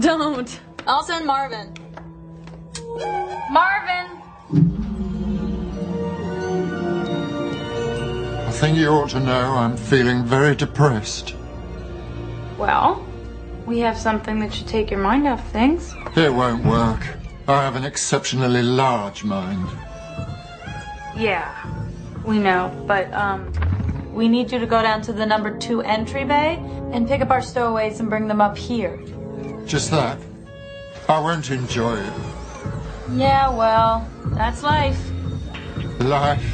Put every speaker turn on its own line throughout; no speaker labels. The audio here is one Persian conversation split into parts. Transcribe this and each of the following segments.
Don't.
I'll send Marvin.
Marvin!
I think you ought to know I'm feeling very depressed.
Well, we have something that should take your mind off things.
It won't work. I have an exceptionally large mind.
Yeah, we know, but, um, we need you to go down to the number two entry bay and pick up our stowaways and bring them up here.
Just that. I won't enjoy it.
Yeah, well, that's life.
Life.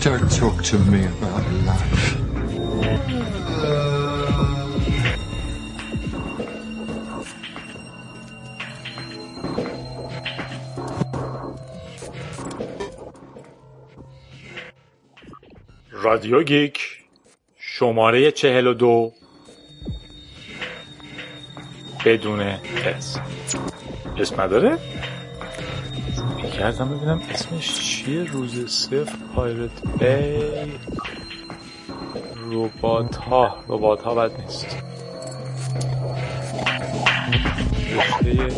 Don't talk to me about life.
رادیو گیک شماره چهل و دو بدون اسم اسم نداره؟ کردم ببینم اسمش چیه. روز صفر پایرت بی روبات ها روبات ها بد نیست. رشته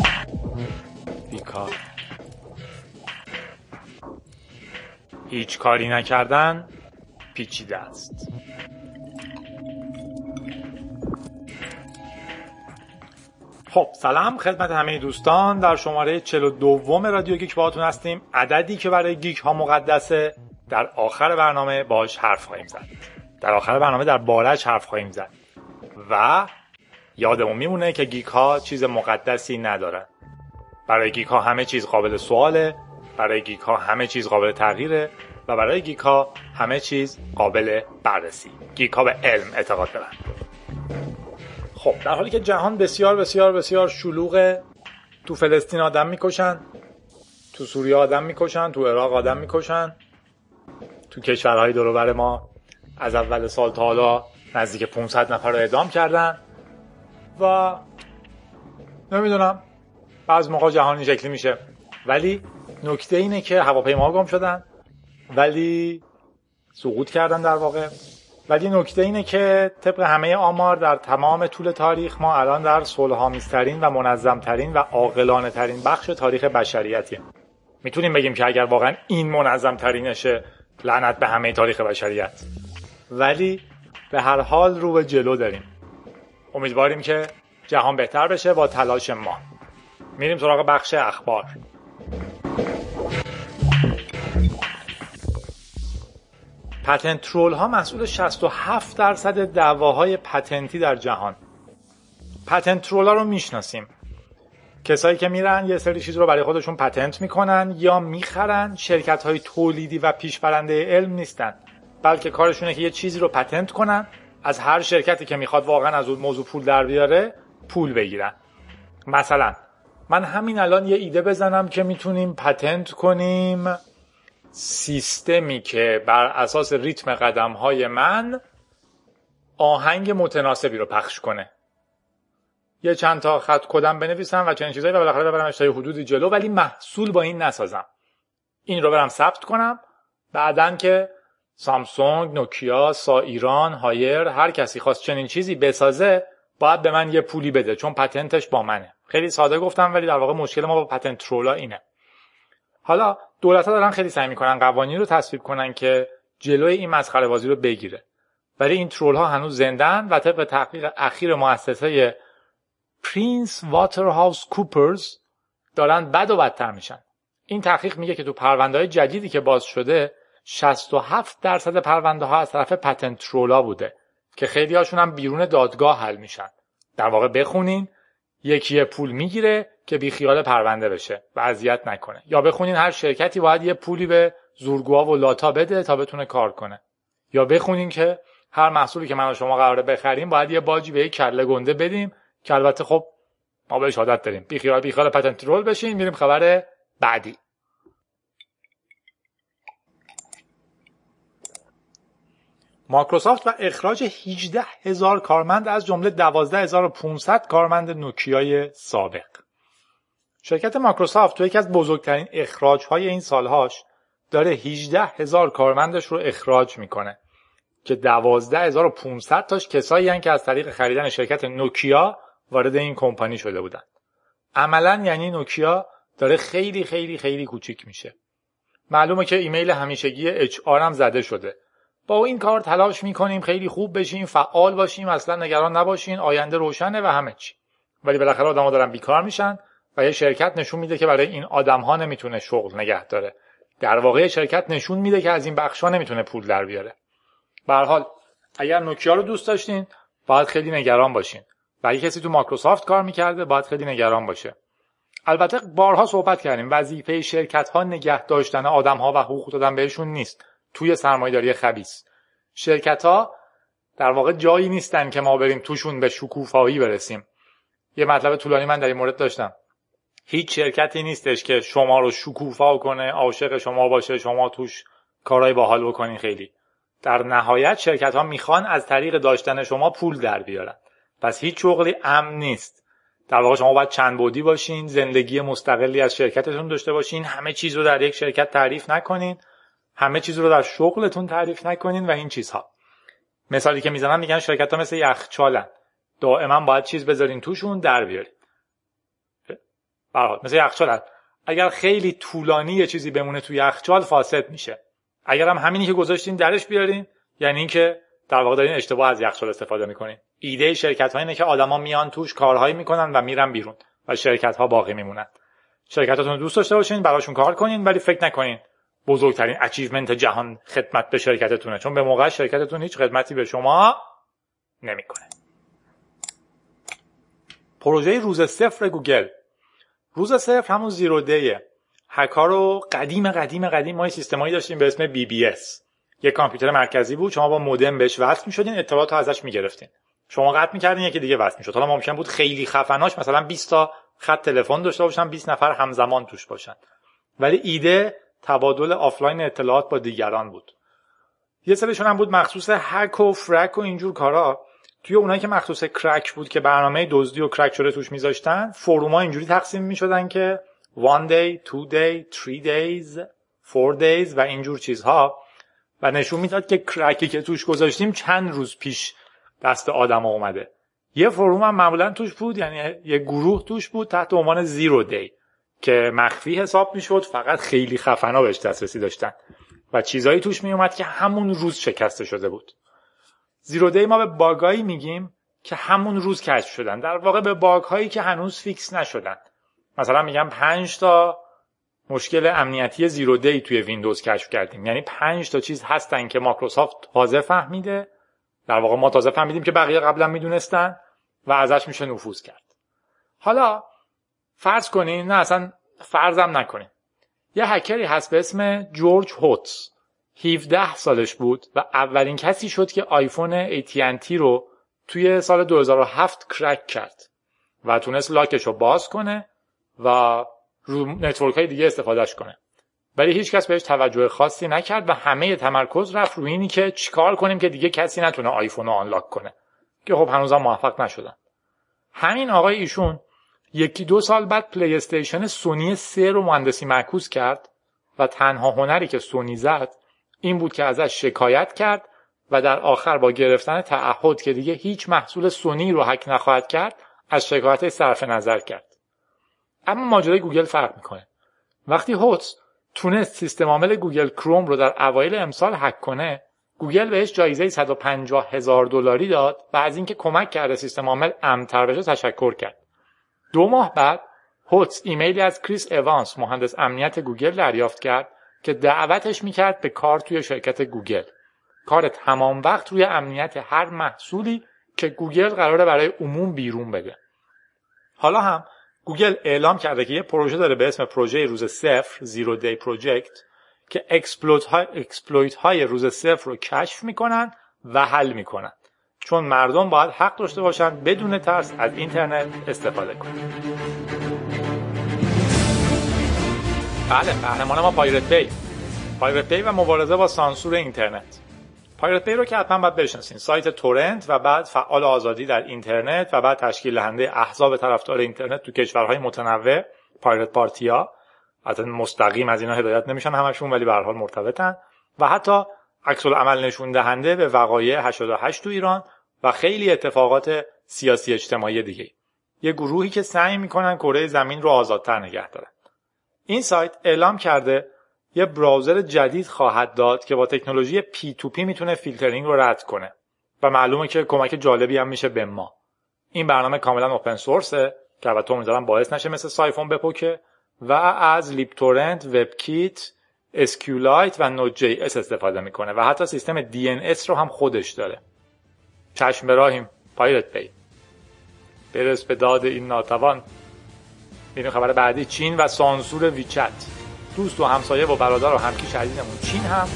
بیکار. هیچ کاری نکردن پیچیده است. خب سلام خدمت همه دوستان در شماره 42 رادیو گیک باهاتون هستیم. عددی که برای geek ها مقدسه. در آخر برنامه باش حرف خواهیم زد. در آخر برنامه در بارش حرف خواهیم زد. و یادمون میمونه که geek ها چیز مقدسی ندارن. برای geek ها همه چیز قابل سواله. برای geek ها همه چیز قابل تغییره. و برای geek ها همه چیز قابل بررسی. geek ها به علم اعتقاد دارن. خب در حالی که جهان بسیار بسیار بسیار شلوغه تو فلسطین آدم می‌کشن تو سوریه آدم می‌کشن تو عراق آدم می‌کشن تو کشورهای دور ما از اول سال تا حالا نزدیک 500 نفر رو اعدام کردن و نمی‌دونم بعض موقع جهان این شکلی میشه. ولی نکته اینه که هواپیما گم شدن ولی سقوط کردن در واقع. ولی نکته اینه که طبق همه آمار در تمام طول تاریخ ما الان در صلحآمیزترین و منظمترین و عاقلانه ترین بخش تاریخ بشریتیم. می‌تونیم بگیم که اگر واقعا این منظم ترینشه لعنت به همه تاریخ بشریت. ولی به هر حال رو به جلو داریم. امیدواریم که جهان بهتر بشه با تلاش ما. میریم سراغ بخش اخبار. پتنت ترول ها مسئول 67 درصد دعواهای پتنتی در جهان. پتنت ترول ها رو می‌شناسیم. کسایی که میرن یه سری چیز رو برای خودشون پتنت می‌کنن یا می‌خرن. شرکت های تولیدی و پیشبرنده علم نیستن. بلکه کارشونه که یه چیزی رو پتنت کنن از هر شرکتی که می‌خواد واقعا از اون موضوع پول در بیاره پول بگیرن. مثلا من همین الان یه ایده بزنم که می‌تونیم پتنت کنیم سیستمی که بر اساس ریتم قدم های من آهنگ متناسبی رو پخش کنه. یه چند تا خط کدم بنویسم و چنین چیزایی و بالاخره ببرم اشتای حدودی جلو ولی محصول با این نسازم. این رو برم ثبت کنم. بعدا که سامسونگ، نوکیا، سا ایران، هایر هر کسی خواست چنین چیزی بسازه باید به من یه پولی بده چون patent ش با منه. خیلی ساده گفتم ولی در واقع مشکل ما با patent troll ا اینه. حالا دولت ها دارن خیلی سعی می‌کنن قوانین رو تصویب کنن که جلوی این مسخره بازی رو بگیره. ولی این troll ها هنوز زندن و طبق تحقیق اخیر مؤسسه PricewaterhouseCoopers دارن بد و بدتر میشن. این تحقیق میگه که تو پرونده جدیدی که باز شده 67 درصد پرونده ها از طرف پتنت ترولا بوده که خیلی هاشون هم بیرون دادگاه حل میشن. در واقع بخونین یکی پول می‌گیره که بی خیال پرونده بشه و اذیت نکنه. یا بخونین هر شرکتی باید یه پولی به زورگوها و لاتا بده تا بتونه کار کنه. یا بخونین که هر محصولی که من و شما قراره بخریم باید یه باجی به یک کله گنده بدیم که البته خب ما بهش عادت داریم. بی خیال بی خیال پتنت رول بشین میریم خبر بعدی. مایکروسافت و اخراج 18 هزار کارمند از جمله 12500 کارمند نوکیای سابق. شرکت مایکروسافت تو یکی از بزرگترین اخراج های این سالهاش داره 18 هزار کارمندش رو اخراج می‌کنه که 12500 تاش کسایی هن که از طریق خریدن شرکت نوکیا وارد این کمپانی شده بودن. عملا یعنی نوکیا داره خیلی خیلی خیلی کوچیک میشه. معلومه که ایمیل همیشگی اچ هم زده شده. با این کار تلاش می‌کنیم خیلی خوب بشیم فعال باشیم اصلا نگران نباشین آینده روشنه و همه چی. ولی بالاخره آدما دارن بیکار میشن و یه شرکت نشون میده که برای این آدم ها نمی‌تونه شغل نگه داره. در واقع شرکت نشون میده که از این بخش ها نمی‌تونه پول در بیاره. به حال اگر نوکیا رو دوست داشتین باید خیلی نگران باشین. و کسی تو مایکروسافت کار می‌کرده باید خیلی نگران باشه. البته بارها صحبت کردیم وظیفه شرکت ها نگه داشتن آدم ها و حقوق دادن بهشون نیست. توی سرمایه‌داری خبیث. شرکت ها در واقع جایی نیستن که ما بریم توشون به شکوفایی برسیم. یه مطلب طولانی من در این مورد داشتم. هیچ شرکتی نیستش که شما رو شکوفا کنه عاشق شما باشه شما توش کارهای باحال بکنین خیلی. در نهایت شرکت ها می‌خوان از طریق داشتن شما پول در بیارن. پس هیچ شغلی امن نیست. در واقع شما باید چند بودی باشین زندگی مستقلی از شرکتتون داشته باشین همه چیز رو در یک شرکت تعریف نکنین. همه چیز رو در شغلتون تعریف نکنین و این چیزها. مثالی که می‌زنم میگن شرکت ها مثل یخچالن دائما باید چیز بذارین توشون در بیارین. برحال مثل یخچال اگر خیلی طولانی یه چیزی بمونه تو یخچال فاسد میشه. اگر هم همینی که گذاشتین درش بیارین یعنی اینکه در واقع دارین اشتباه از یخچال استفاده می‌کنین. ایده شرکت ها اینه که آدما میان توش کارهایی می‌کنن و میرن بیرون و شرکت ها باقی میمونن. شرکتاتون دوست داشته باشین براشون کار کنین ولی فکر نکنین بزرگترین اچیومنت جهان خدمت به شرکتتونه. چون به موقع شرکتتون هیچ خدمتی به شما نمی‌کنه. پروژه روز صفر گوگل. روز صفر همون zero day ه. هکا رو قدیم قدیم قدیم ما سیستمایی داشتیم به اسم BBS یه کامپیوتر مرکزی بود. شما با مودم بهش وصل می‌شدین اطلاعات ازش می‌گرفتین. شما قطع می‌کردین یکی دیگه وصل می‌شد. حالا ممکن بود خیلی خفناش مثلا 20 تا خط تلفن داشته باشن 20 نفر همزمان توش باشن. ولی ایده تبادل آفلاین اطلاعات با دیگران بود. یه سرشون هم بود مخصوص هک و فرک و اینجور کارا. توی اونایی که مخصوص کرک بود که برنامه دزدی و کرک شده توش میذاشتن فروما اینجوری تقسیم می‌شدن که one day, two day, three days, four days و اینجور چیزها. و نشون می‌داد که کرکی که توش گذاشتیم چند روز پیش دست آدم اومده. یه فروم هم معمولا توش بود یعنی یه گروه توش بود تحت عنوان زیرو دی که مخفی حساب می‌شد فقط خیلی خفنا بهش دسترسی داشتن. و چیزایی توش میومد که همون روز شکسته شده بود. zero day ما به bug ایی میگیم که همون روز کشف شدن. در واقع به bug هایی که هنوز fix نشدن. مثلا میگم پنج تا مشکل امنیتی zero day توی ویندوز کشف کردیم. یعنی پنج تا چیز هستن که مایکروسافت تازه فهمیده. در واقع ما تازه فهمیدیم که بقیه قبلا می‌دونستن و ازش میشه نفوذ کرد. حالا فرض کنین نه اصلا فرضم نکنین. یه هکری هست به اسم جورج هوتس. 17 سالش بود و اولین کسی شد که آیفون AT&T رو توی سال 2007 crack کرد و تونست lock ش رو باز کنه و رو network های دیگه استفادهش کنه. ولی هیچ کس بهش توجه خاصی نکرد و همه تمرکز رفت روی اینی که چیکار کنیم که دیگه کسی نتونه آیفون رو unlock کنه. که خب هنوزم موفق نشدن. همین آقای ایشون یکی دو سال بعد پلی استیشن سونی 3 رو مهندسی معکوس کرد و تنها هنری که سونی زد این بود که ازش شکایت کرد و در آخر با گرفتن تعهد که دیگه هیچ محصول سونی رو هک نخواهد کرد از شکایت صرف نظر کرد. اما ماجرای گوگل فرق می‌کنه. وقتی هوتس تونست سیستم عامل گوگل کروم رو در اوایل امسال هک کنه گوگل بهش جایزه 150 هزار دلاری داد و از اینکه کمک کرده سیستم عامل امن‌تر بشه تشکر کرد. دو ماه بعد هوتس ایمیلی از کریس اوانس مهندس امنیت گوگل دریافت کرد که دعوتش می‌کرد به کار توی شرکت گوگل. کار تمام وقت روی امنیت هر محصولی که گوگل قراره برای عموم بیرون بده. حالا هم گوگل اعلام کرده که یه پروژه داره به اسم پروژه روز صفر Zero Day Project که exploit های روز صفر رو کشف می‌کنن و حل می‌کنن. چون مردم باید حق داشته باشن بدون ترس از اینترنت استفاده کنن بله قهرمان ما Pirate Bay، Pirate Bay و مبارزه با سانسور اینترنت. Pirate Bay رو که حتما باید بشناسین. سایت torrent و بعد فعال آزادی در اینترنت و بعد تشکیل دهنده احزاب طرفدار اینترنت تو کشورهای متنوع Pirate Party ها حتی مستقیم از اینا هدایت نمیشن همشون ولی به هم مرتبطن. و حتی عکس‌العمل نشون دهنده به وقایع 88 تو ایران و خیلی اتفاقات سیاسی اجتماعی دیگه. یه گروهی که سعی می‌کنن کره زمین رو آزادتر نگه دارن. این سایت اعلام کرده یه browser جدید خواهد داد که با تکنولوژی P to P می‌تونه فیلترینگ رو رد کنه. و معلومه که کمک جالبی هم میشه به ما. این برنامه کاملا open source ه که البته امیدوارم باعث نشه مثل Psiphon بپوکه. و از libtorrent، WebKit، SQLite و Node.js استفاده می‌کنه و حتی سیستم دی رو هم خودش داره. چشم براهیم Pirate Bay برس به داد این ناتوان. میریم خبر بعدی. چین و سانسور WeChat. دوست و همسایه و برادر و همکی شدیدمون چین هم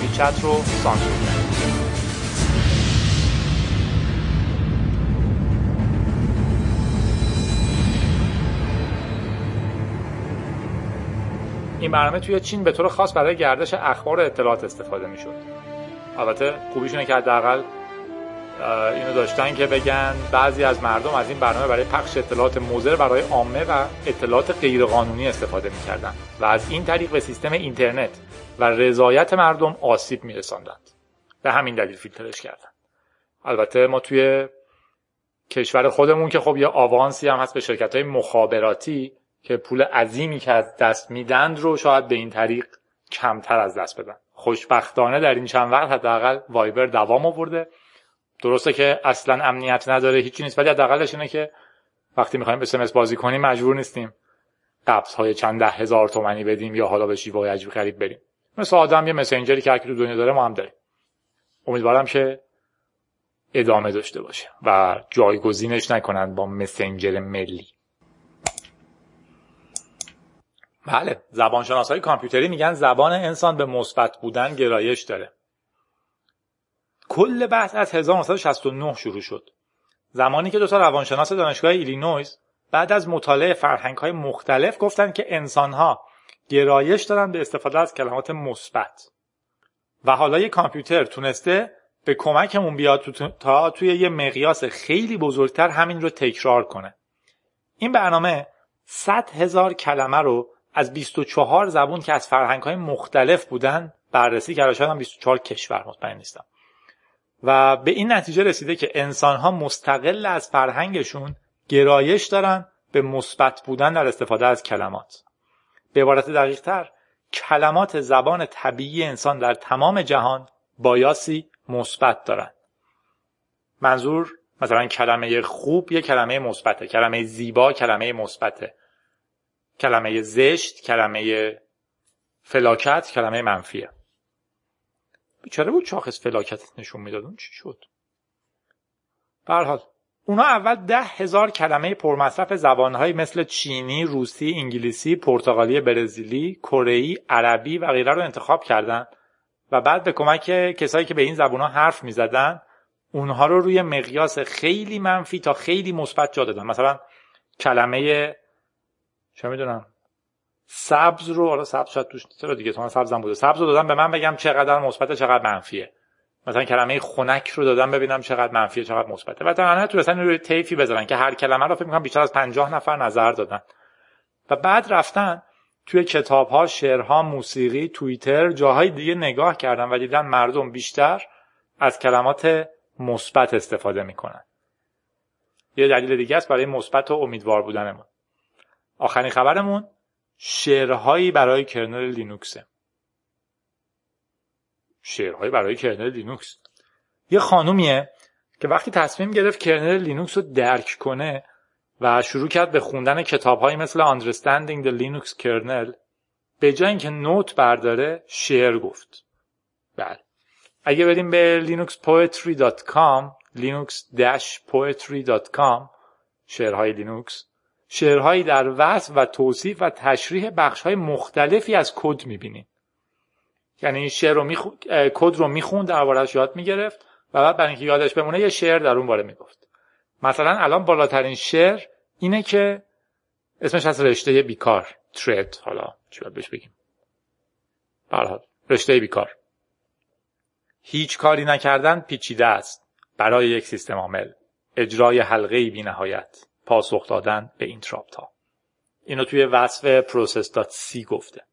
WeChat رو سانسور کرد. این برنامه توی چین به طور خاص برای گردش اخبار و اطلاعات استفاده می‌شد. البته خوبیشونه که حداقل اینو داشتن که بگن بعضی از مردم از این برنامه برای پخش اطلاعات موزر برای عامه و اطلاعات غیرقانونی استفاده می‌کردن و از این طریق به سیستم اینترنت و رضایت مردم آسیب میرساندند. به همین دلیل فیلترش کردن. البته ما توی کشور خودمون که خب یه آوانسی هم هست به شرکت های مخابراتی که پول عظیمی که از دست میدند رو شاید به این طریق کمتر از دست بدن. خوشبختانه در این چند وقت حداقل وایبر دوام آورده درسته که اصلا امنیت نداره هیچی نیست ولی حداقلش اینه که وقتی می‌خوایم اس بازی کنیم مجبور نیستیم قبض های چند ده هزار تومنی بدیم یا حالا به شیوه عجیب غریب بریم. مثل آدم یه مسنجری که هر تو دنیا داره ما هم داریم. امیدوارم که ادامه داشته باشه و جایگزینش نکنن با مسنجر ملی. بله زبانشناس های کامپیوتری میگن زبان انسان به مثبت بودن گرایش داره. کل بحث از 1969 شروع شد. زمانی که دو تا روانشناس دانشگاه ایلینویز بعد از مطالعه فرهنگ های مختلف گفتند که انسان ها گرایش دارن به استفاده از کلمات مثبت. و حالا یه کامپیوتر تونسته به کمکمون بیاد تا توی یه مقیاس خیلی بزرگتر همین رو تکرار کنه. این برنامه 100 هزار کلمه رو از 24 زبون که از فرهنگ های مختلف بودن بررسی کرده. هم 24 کشور مطمئن نیستم. و به این نتیجه رسیده که انسان ها مستقل از فرهنگشون گرایش دارن به مثبت بودن در استفاده از کلمات. به عبارت دقیق تر کلمات زبان طبیعی انسان در تمام جهان بایاسی مثبت دارن. منظور مثلا کلمه خوب یه کلمه مثبته کلمه زیبا کلمه مثبته. کلمه زشت کلمه فلاکت کلمه منفیه. بیچاره بود شاخص فلاکت نشون می‌داد. اون چی شد؟ حال اونا اول ده هزار کلمه پرمصرف زبانهایی مثل چینی، روسی، انگلیسی، پرتغالی، برزیلی، کره‌ای، عربی و غیره رو انتخاب کردن و بعد به کمک کسایی که به این زبانها حرف می‌زدن اونها رو روی مقیاس خیلی منفی تا خیلی مثبت جا دادن. مثلا کلمه چه می‌دونم سبز رو حالا سبز شاید توش چرا دیگه؟ تو سبزم بوده. سبز رو دادم به من بگم چقدر مثبت چقدر منفیه. مثلا کلمه خنک رو دادم ببینم چقدر منفیه چقدر مثبته. و در تو اصلا روی طیفی بذارن که هر کلمه رو فکر می‌کنم بیشتر از 50 نفر نظر دادن. و بعد رفتن توی کتاب ها شعرها موسیقی توییتر جاهای دیگه نگاه کردن و دیدن مردم بیشتر از کلمات مثبت استفاده می‌کنن. یه دلیل دیگه است برای مثبت و امیدوار بودنمون. آخرین خبرمون شعرهایی برای kernel لینوکسه شعرهایی برای kernel لینوکس. یه خانومیه که وقتی تصمیم گرفت kernel لینوکس رو درک کنه و شروع کرد به خوندن کتابهایی مثل Understanding the Linux Kernel به جای اینکه note برداره شعر گفت. بله. اگه بریم به linuxpoetry.com linux-poetry.com شعرهای لینوکس. شعرهایی در وصف و توصیف و تشریح بخشهای مختلفی از کد می‌بینیم. یعنی شعر رو میخو... کد رو می‌خوند دربارهش یاد می‌گرفت و بعد برای اینکه یادش بمونه یه شعر در اون باره می‌گفت. مثلا الان بالاترین شعر اینه که اسمش از رشته بیکار ترید حالا چی بهش بگیم؟ برحال رشته بیکار. هیچ کاری نکردن پیچیده است. برای یک سیستم عامل. اجرای حلقه بی نهایت پاسخ دادن به این تراپت ها اینو توی وصف process.c گفته.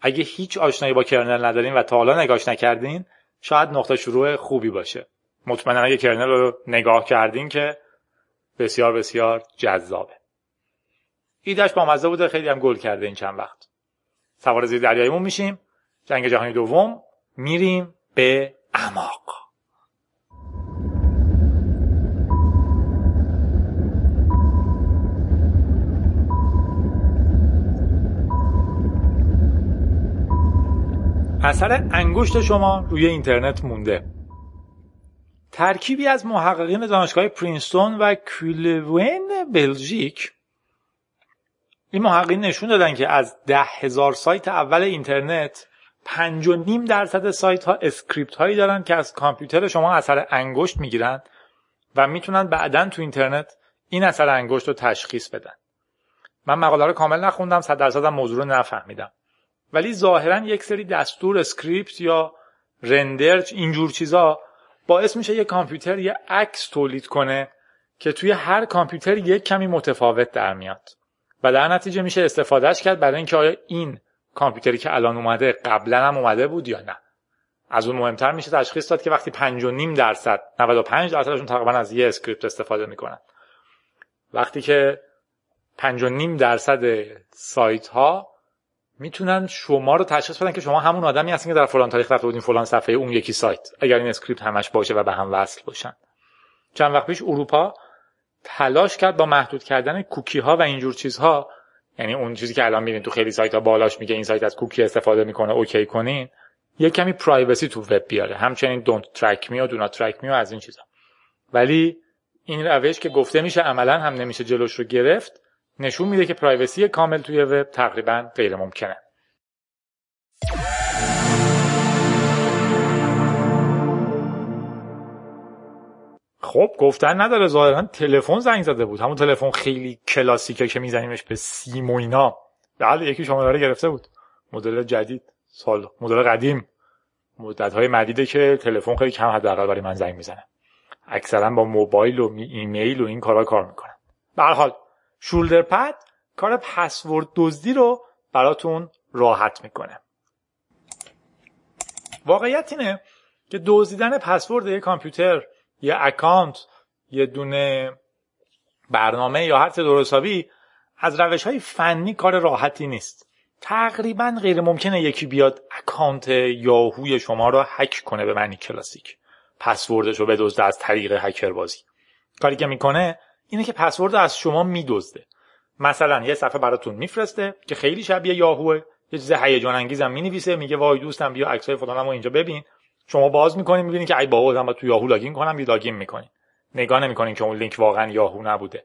اگه هیچ آشنایی با کرنل ندارین و تا حالا نگاش نکردین شاید نقطه شروع خوبی باشه. مطمئنا اگه کرنل رو نگاه کردین که بسیار بسیار جذابه. ایدهش با مزه بوده خیلی هم گل کرده این چند وقت. سوار زیر دریاییمون میشیم. جنگ جهانی دوم. میریم به اماق اثر انگشت شما روی اینترنت مونده. ترکیبی از محققین دانشگاه پرینستون و KU Leuven بلژیک این محققین نشون دادن که از ده هزار سایت اول اینترنت پنج و نیم درصد سایت ها script هایی دارن که از کامپیوتر شما اثر انگشت می‌گیرن و می‌تونن بعدا تو اینترنت این اثر انگشت رو تشخیص بدن. من مقاله رو کامل نخوندم صد درصد موضوع رو نفهمیدم. ولی ظاهرا یک سری دستور script یا render اینجور چیزا باعث میشه یه کامپیوتر یه عکس تولید کنه که توی هر کامپیوتر یک کمی متفاوت در میاد. و در نتیجه میشه استفادهش کرد برای اینکه آیا این کامپیوتری که الان اومده قبلا هم اومده بود یا نه. از اون مهمتر میشه تشخیص داد که وقتی 5.5 درصد 95 درصدشون تقریبا از یه script استفاده می‌کنن. وقتی که 5.5 درصد سایت ها می‌تونن شما رو تشخیص بدن که شما همون آدمی هستین که در فلان تاریخ رفته بودین فلان صفحه اون یکی سایت. اگر این script همش باشه و به هم وصل باشن. چند وقت پیش اروپا تلاش کرد با محدود کردن کوکی ها و اینجور چیزها یعنی اون چیزی که الان می‌بینید تو خیلی سایت ها بالاش میگه این سایت از کوکی استفاده می‌کنه OK کنین. یه کمی privacy تو وب بیاره. همچنین don't track me و do track me و از این چیزا. ولی این روش که گفته میشه عملا هم نمیشه جلوش رو گرفت. نشون میده که پرایوسی کامل توی وب تقریبا غیر ممکنه. خب گفتن نداره. ظاهرا تلفن زنگ زده بود. همون تلفن خیلی کلاسیکه که میزنیمش به سیم و اینا. بله یکی شماره گرفته بود. مدل جدید. سال مدل قدیم. مدت های مدیده که تلفن خیلی کم حداقل برای من زنگ می‌زنه. اکثرا با موبایل و ایمیل و این کارا کار می‌کنن. به هر حال شولدر پد کار پسورد دزدی رو براتون راحت می‌کنه. واقعیت اینه که دزدیدن پسورد یه کامپیوتر یه اکانت یه دونه برنامه یا هر درستابی از روش های فنی کار راحتی نیست. تقریبا غیر ممکنه یکی بیاد account یاهوی شما رو هک کنه به معنی کلاسیک. پسوردش رو بدزده از طریق هکر بازی کاری که می‌کنه اینه که پسورد از شما میدزده. مثلا یه صفحه براتون میفرسته که خیلی شبیه یاهوه. یه چیز هیجان انگیزم می‌نویسه میگه وای دوستم بیا عکسای فلانمو اینجا ببین. شما باز می‌کنین می‌بینین که ای بابا من تو یاهو login کنم یه login می‌کنین. نگاه نمی‌کنین که اون لینک واقعا یاهو نبوده.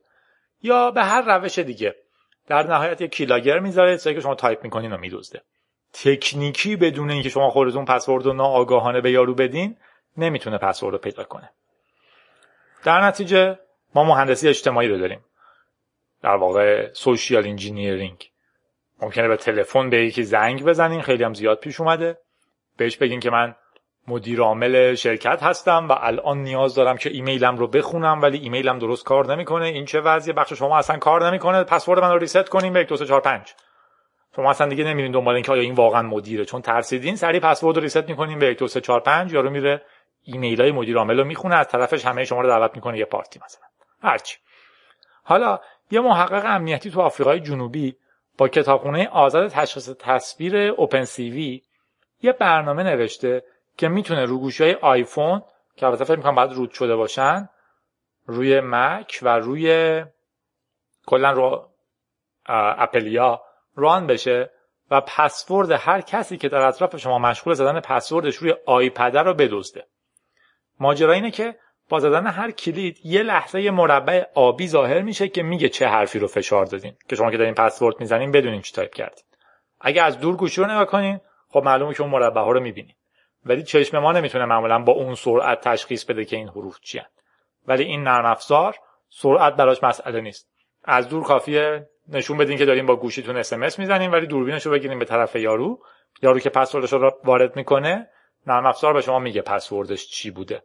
یا به هر روش دیگه. در نهایت یه keylogger می‌ذاره چیزی که شما تایپ می‌کنین و میدزده. تکنیکی بدون اینکه شما خودتون پسورد رو ناآگاهانه به یارو بدین نمی‌تونه پسورد رو پیدا کنه. در نتیجه ما مهندسی اجتماعی رو داریم. در واقع social engineering ممکنه به تلفن به یکی زنگ بزنین خیلی هم زیاد پیش اومده. بهش بگین که من مدیر عامل شرکت هستم و الان نیاز دارم که ایمیلم رو بخونم ولی ایمیلم درست کار نمی‌کنه. این چه وضعیه؟ بخش شما اصلا کار نمی‌کنه. پسورد من رو reset کنیم به 1 2 3 4 5 شما اصلا دیگه نمیرین دنبال اینکه آیا این واقعا مدیره. چون ترسیدین سری پسورد رو ریست می‌کنیم به 1 2 3 4 5 یارو میره ایمیل های مدیر عامل رو می‌خونه. از طرفش همه شما رو دعوت می‌کنه یه پارتی مثلا. هرچی. حالا یه محقق امنیتی تو آفریقای جنوبی با کتابخونه آزاد تشخیص تصویر اوپن سی وی یه برنامه نوشته که می‌تونه رو گوشی های آیفون که البته فکر می‌کنم باید رود شده باشن روی مک و روی کلا رو اپلیا run بشه و پسورد هر کسی که در اطراف شما مشغول زدن پسوردش روی آیپد رو بدزده. ماجرا اینه که با زدن هر کلید یه لحظه مربع آبی ظاهر میشه که میگه چه حرفی رو فشار دادین. که شما که دارین پسورد می‌زنین بدونین چی تایپ کردین. اگه از دور گوشی رو نگاه کنین خب معلومه که اون مربع ها رو می‌بینین. ولی چشم ما نمی‌تونه معمولا با اون سرعت تشخیص بده که این حروف چیه ولی این نرم افزار سرعت براش مسئله نیست. از دور کافیه نشون بدین که دارین با گوشیتون اس ام می‌زنین ولی دوربینش رو بگیرین به طرف یارو. یارو که پسوردش رو وارد می‌کنه نرم افزار به شما میگه پسوردش چی بوده.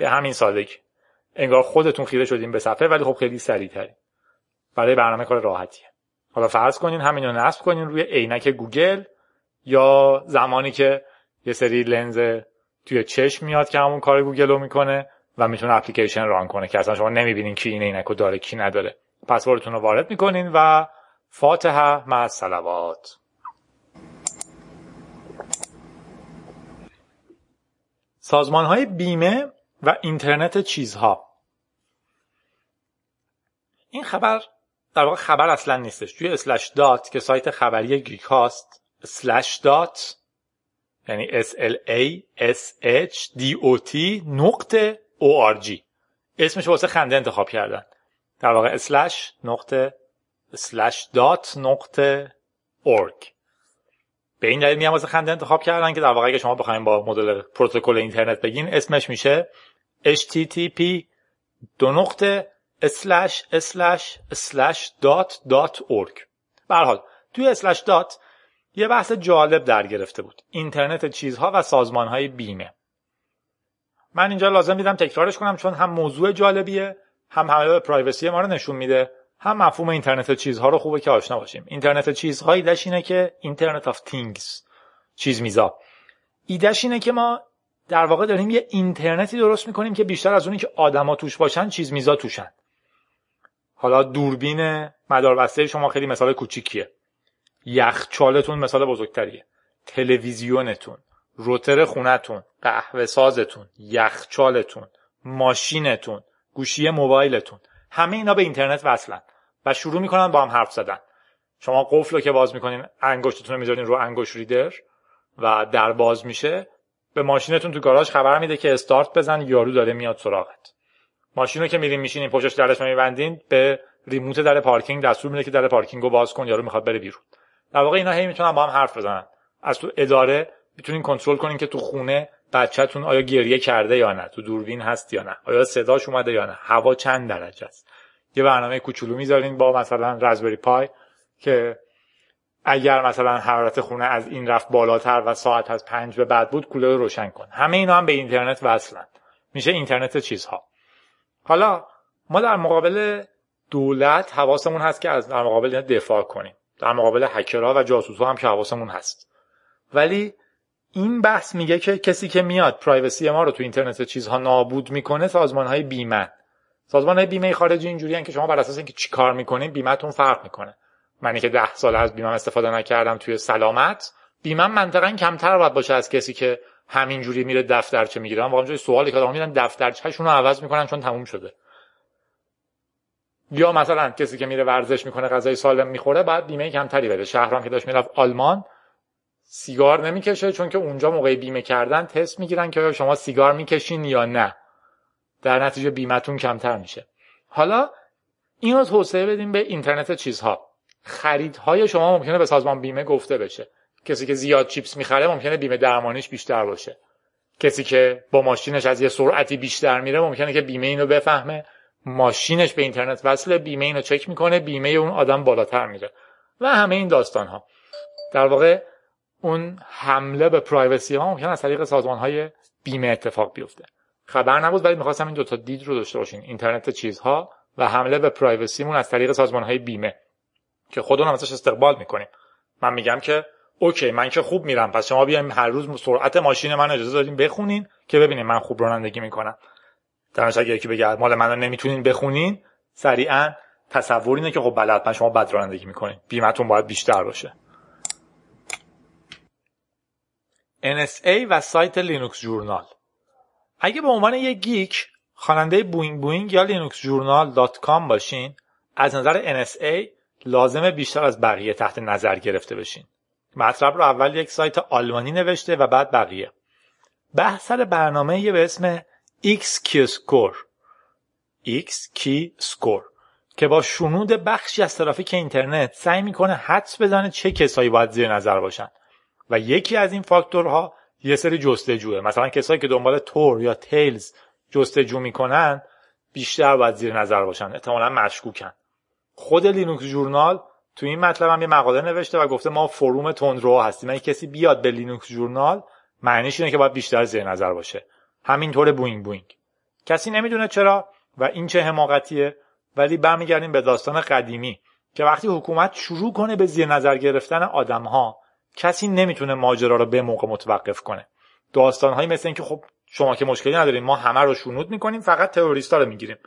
به همین سادگی. انگار خودتون خیره شدین به صفحه ولی خب خیلی سریعتری برای برنامه کار راحتیه. حالا فرض کنین همین رو نصب کنین روی عینک گوگل یا زمانی که یه سری لنز توی چشم میاد که همون کار گوگل رو می‌کنه و می‌تونه اپلیکیشن run کنه که اصلا شما نمی‌بینین کی این عینک داره کی نداره. پسوردتون رو وارد می‌کنین و فاتحه مع الصلوات. سازمان های بیمه و اینترنت چیزها. این خبر در واقع خبر اصلا نیستش. توی Slashdot که سایت خبری geek هاست Slashdot یعنی s l a s h d o t نقطه o r g. اسمش واسه خنده انتخاب کردن. در واقع slash نقطه slash dot نقطه org. به این دلیل میام واسه خنده انتخاب کردن که در واقع اگه شما بخواید با مدل پروتکل اینترنت بگین اسمش میشه http دو نقطه slash slash slashdot dot org. حال توی Slashdot یه بحث جالب در گرفته بود. اینترنت چیزها و سازمان های بیمه. من اینجا لازم دیدم تکرارش کنم چون هم موضوع جالبیه هم همه به privacy ما رو نشون میده هم مفهوم اینترنت چیزها رو خوبه که آشنا باشیم. اینترنت چیزها ایدهش اینه که Internet of Things چیز میزا. ایدهش اینه که ما در واقع داریم یه اینترنتی درست می‌کنیم که بیشتر از اونی که آدما توش باشن چیز میزا توشن. حالا دوربین مداربسته شما خیلی مثال کوچیکیه. یخچالتون مثال بزرگتریه. تلویزیونتون روتر خونتون قهوه سازتون یخچالتون ماشینتون گوشی موبایلتون همه اینا به اینترنت وصلن و شروع می‌کنن با هم حرف زدن. شما قفل رو که باز می‌کنین انگشتتون رو می‌ذارین رو انگشت ریدر و در باز میشه. به ماشینتون تو گاراژ خبر میده که استارت بزن یارو داره میاد سراغت. ماشین رو که میرین میشینین پشتش درش میبندین به ریموت در پارکینگ دستور میده که در پارکینگ رو باز کن یارو می‌خواد بره بیرون. در واقع اینا هی می‌تونن با هم حرف بزنن. از تو اداره می‌تونین کنترل کنین که تو خونه بچهتون آیا گریه کرده یا نه تو دوربین هست یا نه آیا صداش اومده یا نه هوا چند درجه است. یه برنامه کوچولو می‌ذارین با مثلا رزبری پای که اگر مثلا حرارت خونه از این رفت بالاتر و ساعت از پنج به بعد بود کولر رو روشن کن. همه اینا هم به اینترنت وصلن. میشه اینترنت چیزها. حالا ما در مقابل دولت حواسمون هست که از در مقابل دفاع کنیم. در مقابل هکرها و جاسوسها هم که حواسمون هست. ولی این بحث میگه که کسی که میاد پرایوسی ما رو تو اینترنت چیزها نابود می‌کنه سازمان های بیمه. سازمان های بیمه خارجی اینجوری که شما بر اساس اینکه چی کار می‌کنین بیمهتون فرق می‌کنه. منی که ده سال از بیمه استفاده نکردم توی سلامت بیمه منطقا کمتر باید باشه از کسی که همینجوری میره دفترچه می‌گیره. واقعا سوالی که آدم میرن دفترچهشون رو عوض می‌کنن چون تموم شده. یا مثلا کسی که میره ورزش می‌کنه غذای سالم می‌خوره بعد بیمه کمتری بده شهرام که داشت می‌رفت آلمان سیگار نمی‌کشه چون که اونجا موقع بیمه کردن تست می‌گیرن که شما سیگار می‌کشین یا نه. در نتیجه بیمتون کمتر میشه. حالا اینو توسعه بدیم به اینترنت چیزها. خریدهای شما ممکنه به سازمان بیمه گفته بشه. کسی که زیاد چیپس می‌خره ممکنه بیمه درمانیش بیشتر باشه. کسی که با ماشینش از یه سرعتی بیشتر میره ممکنه که بیمه اینو بفهمه. ماشینش به اینترنت وصله بیمه اینو چک می‌کنه بیمه اون آدم بالاتر میره. و همه این داستان ها در واقع اون حمله به پرایوسی ها ممکن از طریق سازمان های بیمه اتفاق بیفته. خبر نبود ولی می‌خواستم این دوتا دید رو داشته باشین. اینترنت چیزها و حمله به پرایوسیمون از طریق سازمان های بیمه. که خودمون ازش استقبال می‌کنیم. من میگم که OK من که خوب میرم پس شما بیایم هر روز سرعت ماشین من اجازه دادیم بخونین که ببینیم من خوب رانندگی می‌کنم. در اگه یکی بگه مال منو نمی‌تونین بخونین سریعا تصور اینه که خب لابد من شما بد رانندگی می‌کنین. بیمتون باید بیشتر باشه. NSA و سایت Linux Journal. اگه به عنوان یک geek خواننده Boing Boing یا Linux Journal dot com باشین از نظر NSA لازمه بیشتر از بقیه تحت نظر گرفته بشین. مطلب رو اول یک سایت آلمانی نوشته و بعد بقیه. بحث سر برنامه به اسم XQ Score XQ Score که با شنود بخشی از ترافیک اینترنت سعی می‌کنه حدس بزنه چه کسایی باید زیر نظر باشن. و یکی از این فاکتورها یه سری جستجوه. مثلا کسایی که دنبال تور یا تیلز جستجو می‌کنن بیشتر باید زیر نظر باشن. احتمالا مشکوکن. خود Linux Journal تو این مطلب هم یه مقاله نوشته و گفته ما forum تندرو هستیم. اگه کسی بیاد به Linux Journal معنیش اینه که باید بیشتر زیر نظر باشه. همینطور Boing Boing. کسی نمی‌دونه چرا و این چه حماقتیه ولی برمیگردیم به داستان قدیمی که وقتی حکومت شروع کنه به زیر نظر گرفتن آدمها کسی نمی‌تونه ماجرا رو به موقع متوقف کنه. داستانهایی مثل اینکه خب شما که مشکلی نداریم ما همه رو شنود می‌کنیم فقط تروریستا رو می‌گیریم.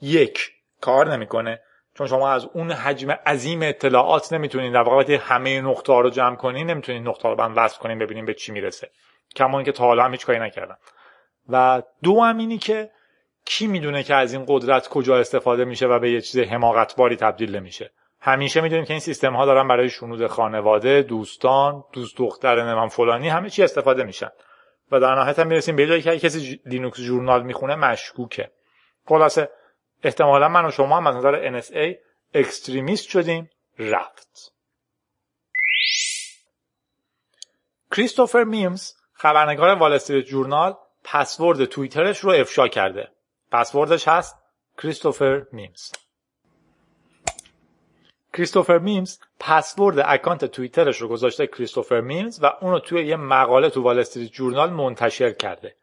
یک کار نمی‌کنه. چون شما از اون حجم عظیم اطلاعات نمی‌تونین در واقع همه نقطه ها رو جمع کنین نمی‌تونین نقطه رو هم وصل کنین ببینین به چی می‌رسه. کما اینکه تا حالا هم هیچ کاری نکردن. و دو هم اینی که کی می‌دونه که از این قدرت کجا استفاده میشه و به یه چیز حماقتباری تبدیل نمیشه. همیشه می‌دونیم که این سیستم ها دارن برای شنود خانواده دوستان دوست دختر نمام فلانی همه چی استفاده میشن. و در نهایت هم می‌رسیم به جایی که کسی Linux Journal می‌خونه مشکوکه. خلاصه احتمالا من و شما هم از نظر NSA extremist شدیم. رفت. Christopher Mims خبرنگار وال استریت جورنال پسورد توییترش رو افشا کرده. پسوردش هست Christopher Mims. Christopher Mims پسورد اکانت توییترش رو گذاشته Christopher Mims و اونو توی یه مقاله تو وال استریت جورنال منتشر کرده.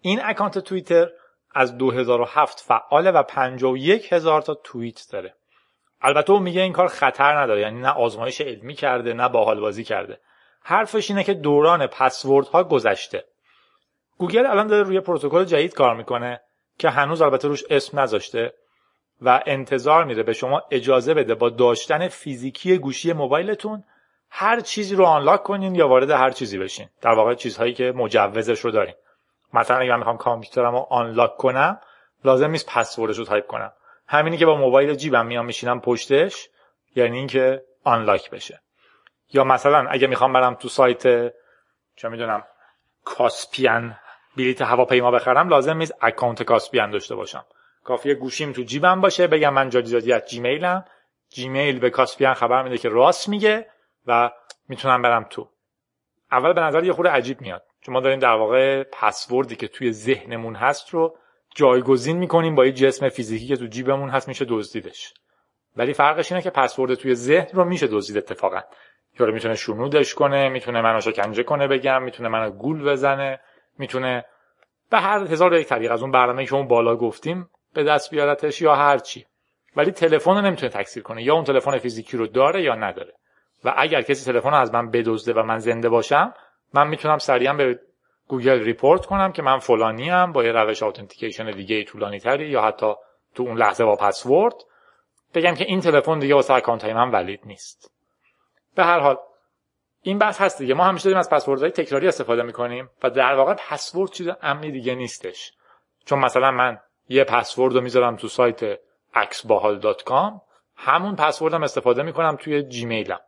این اکانت توییتر از 2007 فعاله و 51 هزار تا توییت داره. البته اون میگه این کار خطر نداره یعنی نه آزمایش علمی کرده نه باحال بازی کرده. حرفش اینه که دوران پسورد ها گذشته. گوگل الان داره روی پروتکل جدید کار می‌کنه که هنوز البته روش اسم نذاشته و انتظار میره به شما اجازه بده با داشتن فیزیکی گوشی موبایلتون هر چیزی رو unlock کنین یا وارد هر چیزی بشین. در واقع چیزهایی که مجوزش رو دارین. مثلا اگه من می‌خوام کامپیوترم رو unlock کنم لازم نیست پسوردش رو تایپ کنم. همینی که با موبایل جیبم میام میشینم پشتش یعنی اینکه unlock بشه. یا مثلا اگه می‌خوام برم تو سایت چه می‌دونم کاسپیان بلیت هواپیما بخرم لازم نیست اکانت کاسپیان داشته باشم. کافیه گوشیم تو جیبم باشه بگم من جادی از جیمیلم. جیمیل به کاسپیان خبر میده که راست میگه و می‌تونم برم تو. اول به نظر یه خورده عجیب میاد. چون ما داریم در واقع پسوردی که توی ذهنمون هست رو جایگزین می‌کنیم با یه جسم فیزیکی که تو جیبمون هست میشه دزدیدش. ولی فرقش اینه که پسورد توی ذهن رو میشه دزدید اتفاقا. یارو می‌تونه شنودش کنه می‌تونه منو شکنجه کنه بگم می‌تونه منو گول بزنه می‌تونه به هر هزار یک طریق از اون برنامه که اون بالا گفتیم به دست بیارتش یا هر چی. ولی تلفن رو نمی‌تونه تکثیر کنه یا اون تلفن فیزیکی رو داره یا نداره. و اگر کسی تلفن رو از من بدزده و من زنده باشم من می‌تونم سریعا به گوگل report کنم که من فلانی هم با یه روش authentication دیگه طولانی تری یا حتی تو اون لحظه با پسورد بگم که این تلفن دیگه واسه اکانت من valid نیست. به هر حال این بحث هست دیگه. ما همیشه داریم از پسوردهای تکراری استفاده می‌کنیم و در واقع پسورد چیز امنی دیگه نیستش. چون مثلا من یه پسورد رو می‌ذارم تو سایت axbahal.com همون پسوردم استفاده می‌کنم توی جیمیلم.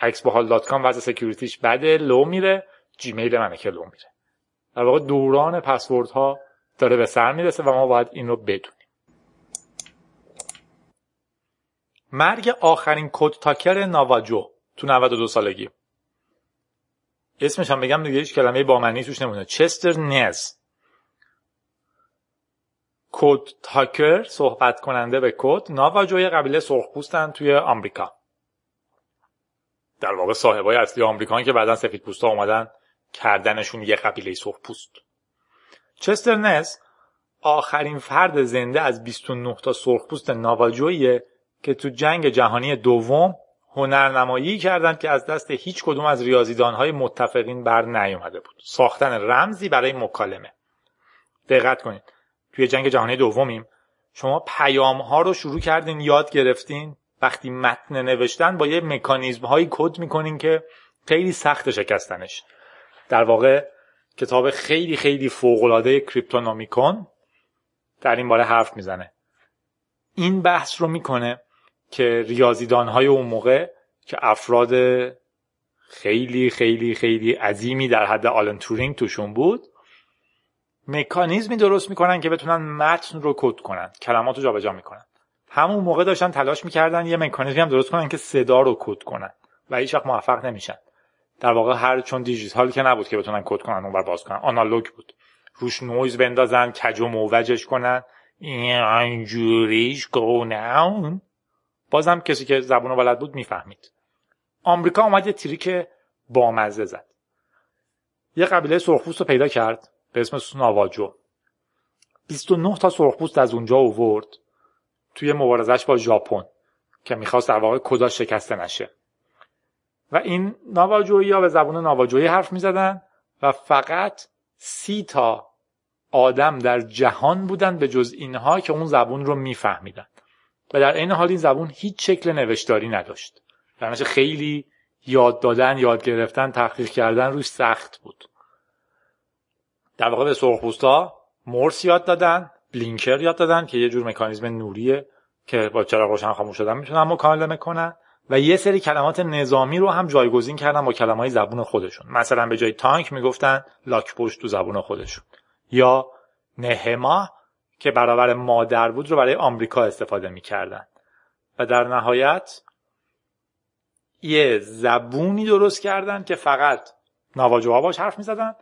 axbahal.com وضع security ش بده لو میره جیمیل منه که لو میره. در واقع دوران پسوردها داره به سر می‌رسه و ما باید این رو بدونیم. مرگ آخرین code talker ناواجو تو 92 سالگی. اسمش هم بگم دیگه هیچ کلمه با معنی توش نمونه. چستر نز کد تاکر صحبت کننده به کد ناواجو یه قبیله سرخپوستن توی آمریکا. در واقع صاحبای اصلی آمریکان که بعدا سفید پوستا اومدن کردنشون یه قبیله سرخپوست چستر نز آخرین فرد زنده از 29 تا سرخپوست ناواجویه که تو جنگ جهانی دوم هنرنمایی کردند که از دست هیچ کدوم از ریاضیدانهای متفقین بر نیومده بود. ساختن رمزی برای مکالمه. دقت کنید. توی جنگ جهانی دومیم شما پیام ها رو شروع کردین یاد گرفتین. وقتی متن نوشتن با یه مکانیزم هایی کد می‌کنین که خیلی سخت شکستنش. در واقع کتاب خیلی خیلی فوقالعاده کریپتونومیکون در این باره حرف می‌زنه. این بحث رو می‌کنه که ریاضیدان های اون موقع که افراد خیلی خیلی خیلی عظیمی در حد آلن تورینگ توشون بود مکانیزمی درست می‌کنن که بتونن متن رو کد کنن کلمات رو جابجا می‌کنن. همون موقع داشتن تلاش می‌کردن یه مکانیزمی هم درست کنن که صدا رو کد کنن و هیچ وقت موفق نمیشن. در واقع هر چون دیجیتال که نبود که بتونن کد کنن اونور باز کنن. آنالوگ بود. روش نویز بندازن کج و موجش کنن. اینجوریش گوناون بازم کسی که زبون بلد بود می‌فهمید. آمریکا اومد یه تریک بامزه زد. یه قبیله سرخپوست رو پیدا کرد. به اسم ناواجو 29 تا سرخپوست از اونجا اوورد. توی مبارزش با ژاپن که می‌خواست در واقع کدا شکسته نشه. و این ناواجویی یا به زبون ناواجویی حرف می‌زدن و فقط سی تا آدم در جهان بودن به جز اینها که اون زبون رو میفهمیدن. و در این حال این زبون هیچ شکل نوشتاری نداشت. در خیلی یاد دادن یاد گرفتن تحقیق کردن روش سخت بود. در واقع به سرخپوستا مورس یاد دادن. بلینکر یاد دادن که یه جور مکانیزم نوریه که با چراغ روشن خاموش شدن می‌تونن مکالمه کنن و یه سری کلمات نظامی رو هم جایگزین کردن با کلمات زبون خودشون. مثلا به جای تانک می‌گفتن لاک پشت تو زبون خودشون. یا نهما که برابر مادر بود رو برای آمریکا استفاده می‌کردن. و در نهایت یه زبونی درست کردن که فقط نواجوها باش حرف می‌زدن.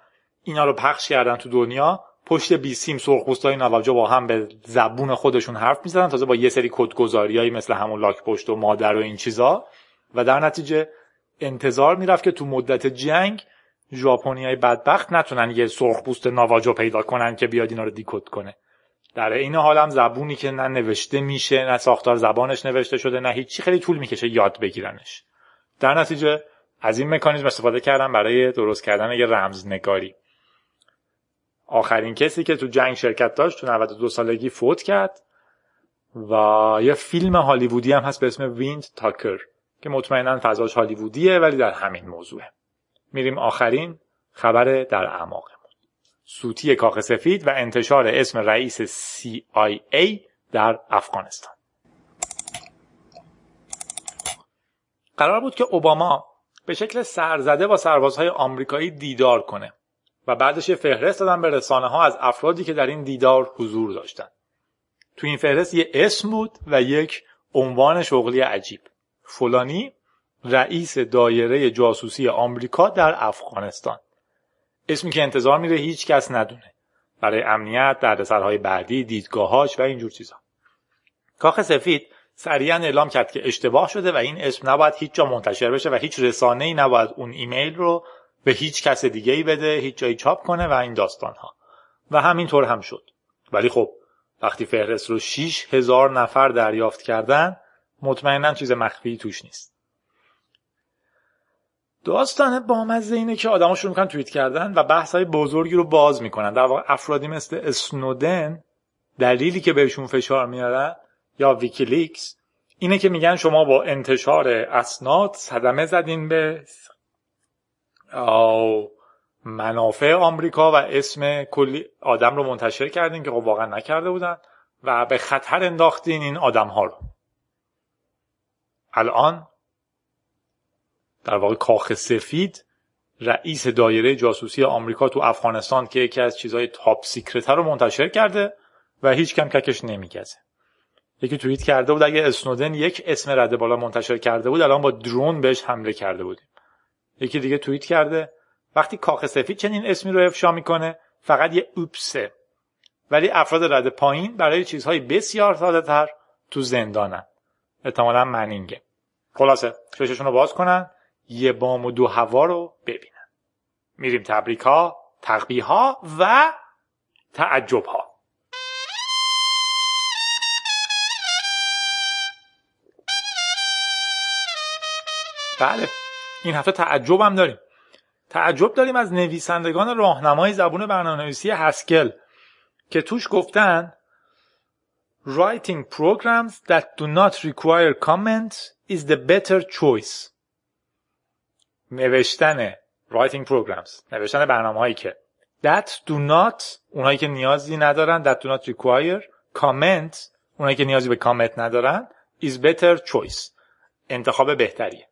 اینا رو پخش کردن تو دنیا پشت بیسیم سرخپوستای نواجو با هم به زبون خودشون حرف می‌زدن تازه با یه سری کدگذاریایی مثل همون لاک پشت و مادر و این چیزا. و در نتیجه انتظار می‌رفت که تو مدت جنگ ژاپنیای بدبخت نتونن یه سرخپوست نواجو پیدا کنن که بیاد اینا رو دیکد کنه. در این حال هم زبونی که نه نوشته میشه نه ساختار زبانش نوشته شده نه هیچی خیلی طول می‌کشه یاد بگیرنش. در نتیجه از این مکانیزم استفاده کردم برای درست کردن یه رمزنگاری. آخرین کسی که تو جنگ شرکت داشت تو 92 سالگی فوت کرد و یه فیلم هالیوودی هم هست به اسم ویند تاکر که مطمئنا فضاش هالیوودیه ولی در همین موضوعه. میریم آخرین خبر در اعماقمون. سوتی کاخ سفید و انتشار اسم رئیس CIA در افغانستان. قرار بود که اوباما به شکل سرزده با سربازهای آمریکایی دیدار کنه. و بعدش فهرست دادن به رسانه ها از افرادی که در این دیدار حضور داشتن. تو این فهرست یه اسم بود و یک عنوان شغلی عجیب. فلانی رئیس دایره جاسوسی آمریکا در افغانستان. اسمی که انتظار میره هیچ کس ندونه. برای امنیت دردسرهای بعدی دیدگاهاش و اینجور چیزا. کاخ سفید سریعا اعلام کرد که اشتباه شده و این اسم نباید هیچ جا منتشر بشه و هیچ رسانه ای نباید اون ایمیل رو به هیچ کس دیگه ای بده هیچ جایی چاپ کنه و این داستان ها و همینطور هم شد. ولی خب وقتی فهرست رو 6 هزار نفر دریافت کردن مطمئنا چیز مخفی توش نیست. داستان بامزه اینه که آدما شروع می‌کنن توییت کردن و بحث های بزرگی رو باز می‌کنن. در واقع افرادی مثل اسنودن دلیلی که بهشون فشار میارن یا ویکیلیکس اینه که میگن شما با انتشار اسناد صدمه زدین به منافع آمریکا و اسم کلی آدم رو منتشر کردین که خب واقعا نکرده بودن و به خطر انداختین این آدم ها رو. الان در واقع کاخ سفید رئیس دایره جاسوسی آمریکا تو افغانستان که یکی از چیزهای top secret رو منتشر کرده و هیچ کم ککش نمیگزه. یکی توییت کرده بود اگه اسنودن یک اسم رده بالا منتشر کرده بود الان با drone بهش حمله کرده بودیم. یکی دیگه توییت کرده وقتی کاخ سفید چنین اسمی رو افشا می‌کنه فقط یه اوپسه. ولی افراد رد پایین برای چیزهای بسیار ساده تر تو زندانن. احتمالا منینگه. خلاصه چششون رو باز کنن یه بام و دو هوا رو ببینن. میریم تبریک ها تقبیه ها و تعجب ها بله. این هفته تعجب هم داریم. تعجب داریم از نویسندگان راهنمای زبون برنامه‌نویسی هسکل که توش گفتن Writing programs that do not require comments is the better choice. نوشتن writing programs نوشتن برنامه هایی که. That do not اونایی که نیازی ندارن that do not require comment اونایی که نیازی به کامنت ندارن is better choice. انتخاب بهتریه.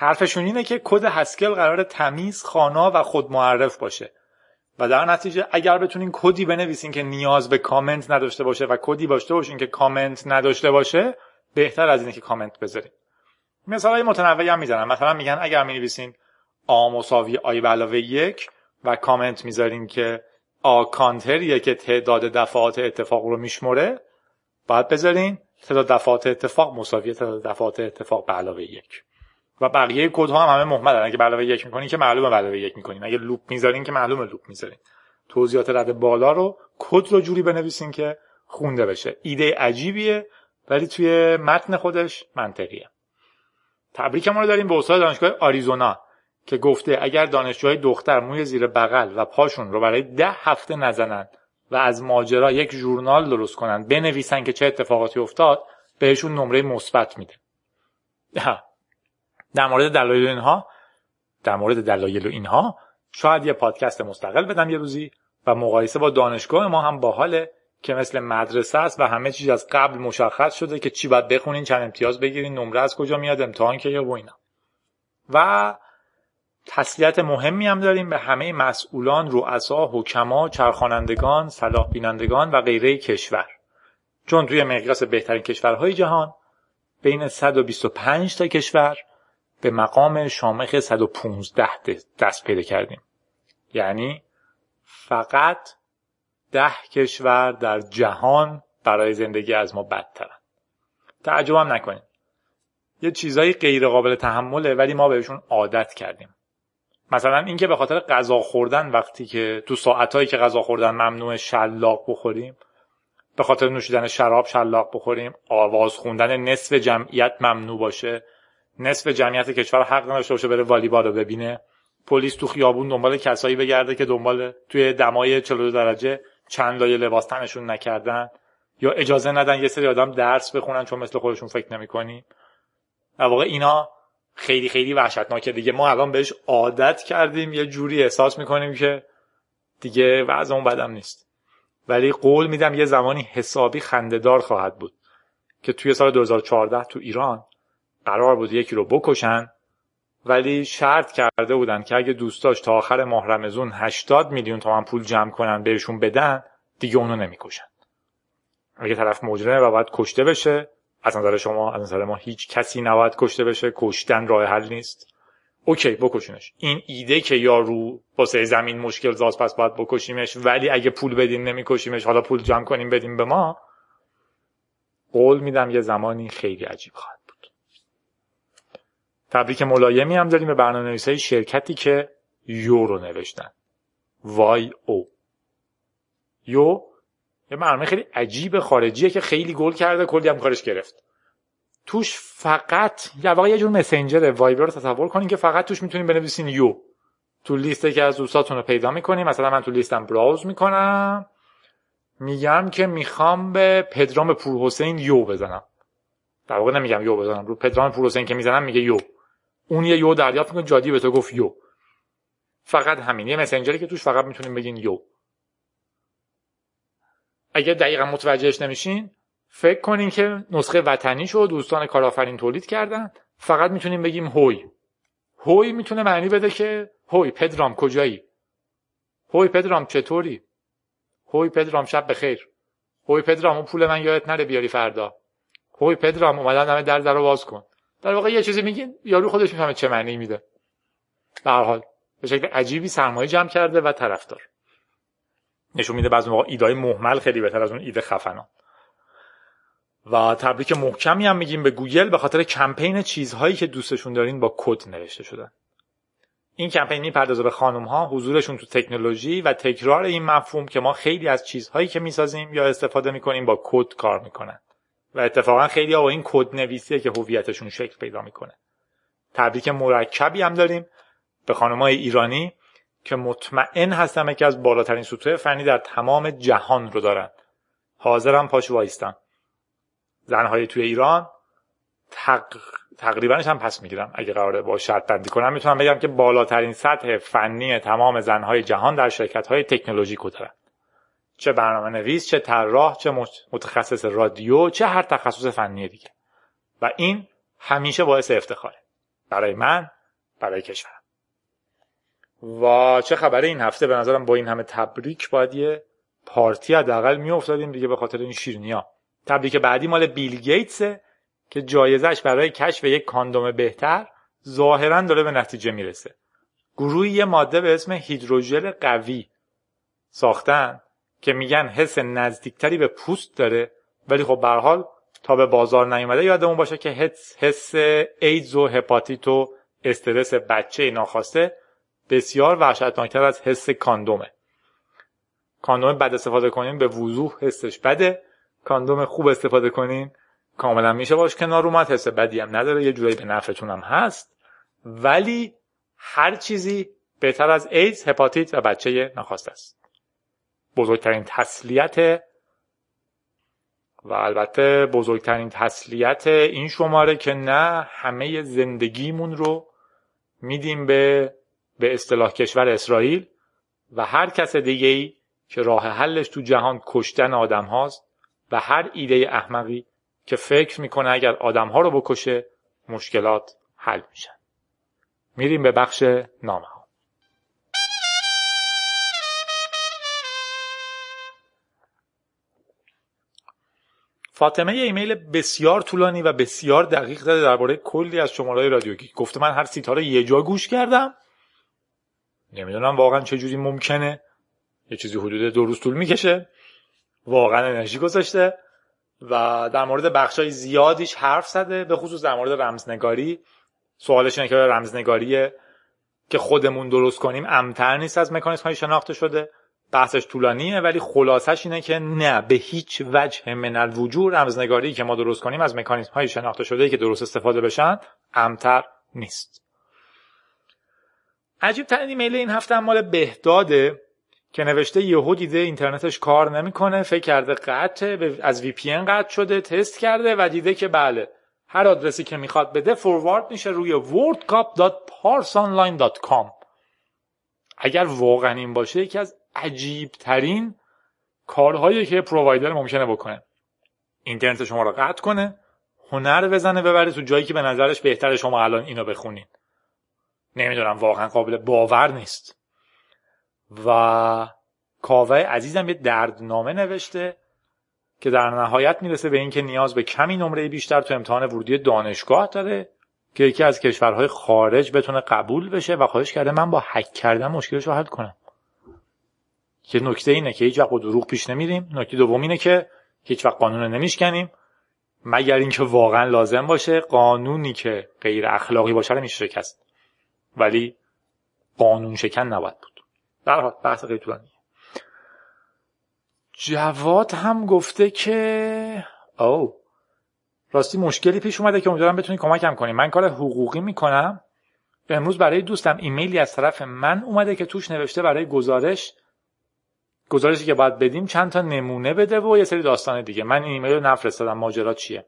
حرفشون اینه که کد هسکل قراره تمیز خوانا و خود معرف باشه. و در نتیجه اگر بتونین کدی بنویسین که نیاز به کامنت نداشته باشه و کدی باشه باشین که کامنت نداشته باشه بهتر از اینه که کامنت بذارین. مثال های متنوعی هم می‌زنن مثلا میگن اگر می نویسین آ مساوی آی به علاوه یک و کامنت می‌ذارین که آ کانتریه که تعداد دفعات اتفاق رو میشمره باید بذارین تعداد دفعات اتفاق مساوی تعداد دفعات اتفاق به علاوه یک. و بقیه کد ها هم همه مهمل اگه علاوه یک می‌کنین که معلومه علاوه یک می‌کنین اگه loop می‌ذارین که معلومه loop می‌ذارین. توضیحات رد بالا رو کد رو جوری بنویسین که خونده بشه. ایده عجیبیه ولی توی متن خودش منطقیه. تبریک ما رو داریم به استاد دانشگاه آریزونا که گفته اگر دانشجوهای دختر موی زیر بغل و پاشون رو برای ده هفته نزنند و از ماجرا یک ژورنال درست کنند بنویسن که چه اتفاقاتی افتاد بهشون نمره مثبت میده. در مورد دلایل اینها در مورد دلایل اینها شاید یه پادکست مستقل بدم یه روزی و مقایسه با دانشگاه ما هم باحاله که مثل مدرسه است و همه چیز از قبل مشخص شده که چی باید بخونین چند امتیاز بگیرین نمره از کجا میاد امتحان که یا و اینا و تسلیت مهمی هم داریم به همه مسئولان، رؤسا، حکما، چرخانندگان، صلاح بینندگان و غیره کشور. چون توی مقیاس بهترین کشورهای جهان بین 125 تا کشور به مقام شامخ 115 دست پیدا کردیم. یعنی فقط ده کشور در جهان برای زندگی از ما بدترن. تعجبم نکنیم. یه چیزایی غیر قابل تحمله ولی ما بهشون عادت کردیم. مثلا اینکه به خاطر غذا خوردن وقتی که تو ساعتهایی که غذا خوردن ممنوع شلاق بخوریم به خاطر نوشیدن شراب شلاق بخوریم آواز خوندن نصف جمعیت ممنوع باشه نصف جمعیت کشور حق نداشته باشه بره والیبال رو ببینه. پلیس تو خیابون دنبال کسایی بگرده که دنبال توی دمای 42 درجه چند لایه لباس تنشون نکردن. یا اجازه ندن یه سری آدم درس بخونن چون مثل خودشون فکر نمی‌کنیم. در واقع اینا خیلی خیلی وحشتناکه. دیگه ما الان بهش عادت کردیم. یه جوری احساس می‌کنیم که دیگه وضع اون بدم نیست. ولی قول میدم یه زمانی حسابی خندهدار خواهد بود که توی سال 2014 تو ایران قرار بود یکی رو بکشن ولی شرط کرده بودن که اگه دوستاش تا آخر ماه رمزون 80 میلیون تومن پول جمع کنن بهشون بدن دیگه اونو نمی‌کشن. اگه طرف مجرمه و باید کشته بشه از نظر شما از نظر ما هیچ کسی نباید کشته بشه کشتن راه حل نیست. اوکی بکشونش این ایده که یارو واسه زمین مشکل زاز پس باید بکشیمش ولی اگه پول بدیم نمیکشیمش حالا پول جمع کنیم بدیم به ما قول میدم یه زمانی خیلی عجیب خواهد تبریک ملایمی هم داریم به برنامه شرکتی که یو رو نوشتن. وای او. یو یه برنامه خیلی عجیب خارجیه که خیلی گل کرده کلی هم کارش گرفت. توش فقط یا واقعا یه جور مسنجر وایبر رو تصور کنین که فقط توش می‌تونین بنویسین یو. تو لیسته که از دوستاتون رو پیدا می‌کنیم مثلا من تو لیستم براوز می‌کنم میگم که می‌خوام به پدرام پور حسین یو بزنم. در واقع نمیگم یو بزنم رو پدرام پور حسین که می‌زنم میگه یو. اون یه یو دریافت می‌کنه جادی به تو گفت یو. فقط همین. یه مسنجری که توش فقط می‌تونیم بگین یو. اگه دقیقا متوجهش نمیشین فکر کنین که نسخه وطنی شو دوستان کارآفرین تولید کردن فقط می‌تونیم بگیم هوی. هوی می‌تونه معنی بده که هوی پدرام کجایی؟ هوی پدرام چطوری؟ هوی پدرام شب بخیر. هوی پدرام اون پول من یادت نره بیاری فردا. هوی پدرام اومدن همه در در رو باز کن. در واقع یه چیزی میگین یارو خودش می‌فهمه چه معنی میده. به هر حال به شکل عجیبی سرمایه جمع کرده و طرفدار. نشون میده بعضی موقع ایده‌های مهمل خیلی بهتر از اون ایده خفنا و تبریک محکمی هم میگیم به گوگل به خاطر کمپین چیزهایی که دوستشون دارین با کد نوشته شدن. این کمپین می‌پردازه به خانم ها حضورشون تو تکنولوژی و تکرار این مفهوم که ما خیلی از چیزهایی که می‌سازیم یا استفاده می‌کنیم با کد کار می‌کنن. و اتفاقا خیلی با این کد نویسیه که هویتشون شکل پیدا می‌کنه. تبریک مرکبی هم داریم به های ایرانی که مطمئن هستم که از بالاترین سطوح فنی در تمام جهان رو دارن. حاضرم پاش وایستم. زنهای توی ایران تق... تقریبا هم پس می‌گیرم. اگه قراره با شرط بندی کنم می‌تونم بگم که بالاترین سطح فنی تمام زنهای جهان در شرکت های تکنولوژیکو دارن. چه برنامه نویس چه طراح چه متخصص رادیو چه هر تخصص فنی دیگه. و این همیشه باعث افتخاره. برای من برای کشورم. و چه خبره این هفته؟ به نظرم با این همه تبریک باید یه پارتی حداقل میافتادیم دیگه به خاطر این شیرنیا تبریک بعدی مال بیل گیتسه که جایزش برای کشف یک کاندوم بهتر ظاهرا داره به نتیجه می‌رسه. گروهی یه ماده به اسم هیدروژل قوی ساختن. که میگن حس نزدیکتری به پوست داره ولی خب به حال تا به بازار نیومده یادمون باشه که حس, حس ایدز و هپاتیت و استرس بچه ناخواسته بسیار وحشتناکتر از حس کاندومه. کاندوم بد استفاده کنین به وضوح حسش بده کاندوم خوب استفاده کنین کاملا میشه باش کنار اومد حس بدی هم نداره یه جورایی به نفعتون هم هست. ولی هر چیزی بهتر از ایدز هپاتیت و بچه نخواسته است. بزرگترین تسلیت و البته بزرگترین تسلیت این شماره که نه همه زندگیمون رو میدیم به به اصطلاح کشور اسرائیل و هر کس دیگه ای که راه حلش تو جهان کشتن آدم هاست و هر ایده احمقی که فکر می‌کنه اگر آدم ها رو بکشه مشکلات حل میشن. میریم به بخش نامه ها فاطمه یه ایمیل بسیار طولانی و بسیار دقیق زده درباره کلی از شماره رادیو گیک گفته من هر سیتاره یه جا گوش کردم. نمی‌دونم واقعا چه جوری ممکنه. یه چیزی حدود دو روز طول می‌کشه. واقعا انرژی گذاشته و در مورد بخشای زیادیش حرف زده به خصوص در مورد رمزنگاری. سوالش اینه که رمزنگاریه که خودمون درست کنیم امتر نیست از مکانیزم های شناخته شده؟ بحثش طولانیه ولی خلاصش اینه که نه به هیچ وجه من الوجود رمزنگاری که ما درست کنیم از مکانیزم های شناخته شده که درست استفاده بشن امتر نیست. عجیب ترین ایمیل این هفته مال بهداده که نوشته یهو دیده اینترنتش کار نمی‌کنه فکر کرده قطع از وی پی قطع شده تست کرده و دیده که بله هر آدرسی که می‌خواد بده فوروارد میشه روی wordcup.parsonline.com اگر واقعا این باشه یکی از عجیب ترین کارهایی که پرووایدر ممکنه بکنه. اینترنت شما رو قطع کنه هنر بزنه ببره تو جایی که به نظرش بهتره شما الان اینو بخونین. نمی‌دونم واقعا قابل باور نیست. و کاوه عزیزم یه دردنامه نوشته که در نهایت می‌رسه به اینکه نیاز به کمی نمره بیشتر تو امتحان ورودی دانشگاه داره که یکی از کشورهای خارج بتونه قبول بشه و خواهش کرده من با حک کردن مشکلش رو حل کنم. که نکته اینه که هیچ وقت دروغ پیش نمیریم. نکته دوم اینه که هیچ وقت قانون رو نمیشکنیم. مگر اینکه واقعا لازم باشه قانونی که غیر اخلاقی باشه رو میشه شکست ولی قانون شکن نباید بود. در حال بحث خیلی طولانی جواد هم گفته که او راستی مشکلی پیش اومده که امیدوارم بتونی کمکم کنی. من کار حقوقی می‌کنم. امروز برای دوستم ایمیلی از طرف من اومده که توش نوشته برای گزارش گزارشی که باید بدیم چند تا نمونه بده و یه سری داستان دیگه. من این ایمیل رو نفرستادم ماجرا چیه؟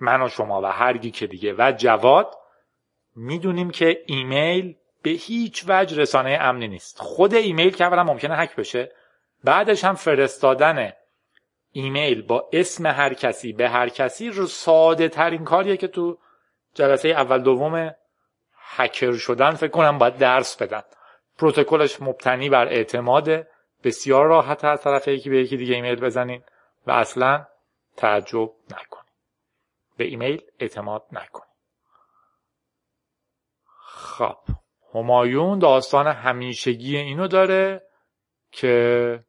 من و شما و هر که دیگه. و جواد می‌دونیم که ایمیل به هیچ وجه رسانه امنی نیست. خود ایمیل که اولا ممکنه هک بشه بعدش هم فرستادن ایمیل با اسم هر کسی به هر کسی رو ساده ترین کاریه که تو جلسه اول دوم هکر شدن فکر کنم باید درس بدن. پروتکلش مبتنی بر اعتماد بسیار راحت از طرف یکی به یکی دیگه ایمیل بزنین و اصلا تعجب نکنین. به ایمیل اعتماد نکنین. خب همایون داستان همیشگی اینو داره که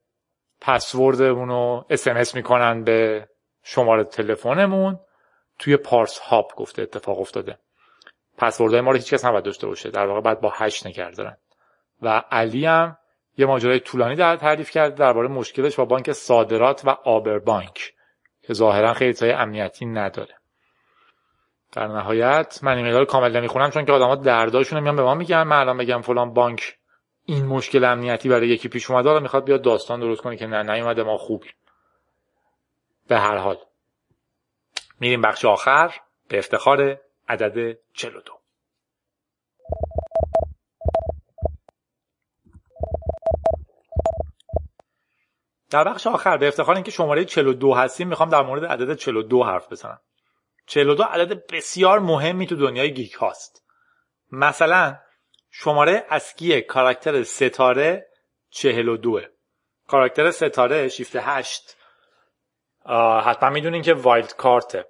پسوردمون رو اسمس می‌کنن به شماره تلفنمون. توی پارس هاب گفته اتفاق افتاده. پسوردهای ما رو هیچ کس نباید داشته باشه. در واقع باید با هشت نگه دارن. و علی هم یه ماجرای طولانی در تعریف کرد درباره مشکلش با بانک صادرات و آبر بانک که ظاهرا خیلی امنیتی نداره. در نهایت من ایمیل رو کامل نمی‌خونم چون که آدما درداشون میان به ما میگن. من الان بگم فلان بانک این مشکل امنیتی برای یکی پیش اومده حالا می‌خواد بیاد داستان درست کنه که نه نیومده ما خوب. به هر حال. میریم بخش آخر. به افتخار عدد 42 در بخش آخر به افتخار اینکه شماره 42 هستیم می‌خوام در مورد عدد 42 حرف بزنم. 42 عدد بسیار مهمی تو دنیای geek هاست. مثلا شماره ASCII کاراکتر ستاره 42 کاراکتر ستاره شیفت 8 حتما می‌دونین که wild card ه.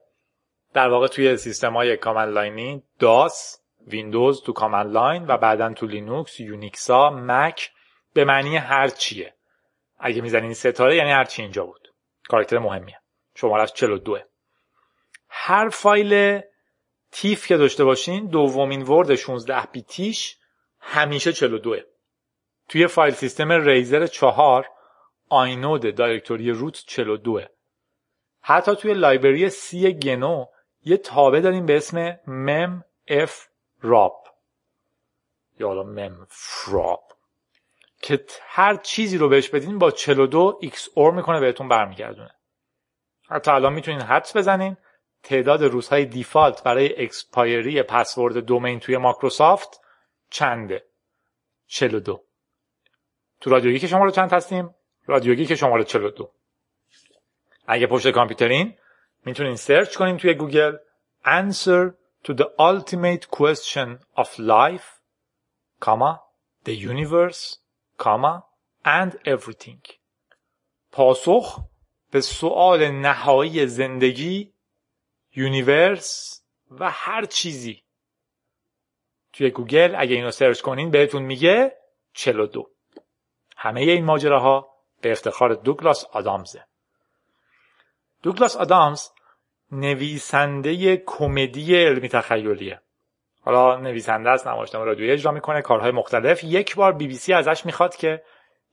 در واقع توی سیستم های command line ی داس ویندوز تو command line و بعدا تو لینوکس یونیکسا مک به معنی هر چیه. اگه می‌زنین ستاره یعنی هر چی اینجا بود. کاراکتر مهمیه شمارش 42 هر فایل تیف که داشته باشین دومین ورد 16 بیتیش همیشه 42 توی فایل سیستم ریزر 4 آینود دایرکتوری روت 42 حتی توی لایبرری سی گنو یه تابه داریم به اسم mem f rap یا memfrob که هر چیزی رو بهش بدین با 42 XOR می‌کنه بهتون برمیگردونه. حتی الان می‌تونین حدس بزنین. تعداد روزهای default برای expiry پسورد domain توی مایکروسافت چنده؟ 42 تو رادیو گیک شماره چند هستیم؟ رادیو گیک شماره 42 اگه پشت کامپیوترین می‌تونین سرچ کنین توی گوگل. Answer to the ultimate question of life comma the universe. Comma and everything. پاسخ به سوال نهایی زندگی universe و هر چیزی. توی گوگل اگه اینو سرچ کنین بهتون میگه 42 همه این ماجراها به افتخار دوگلاس آدامزه. دوگلاس آدامز نویسنده کمدی علمی تخیلیه. حالا نویسنده است نمایشنامه رادیویی اجرا می‌کنه کارهای مختلف. یک بار بی بی سی ازش می‌خواد که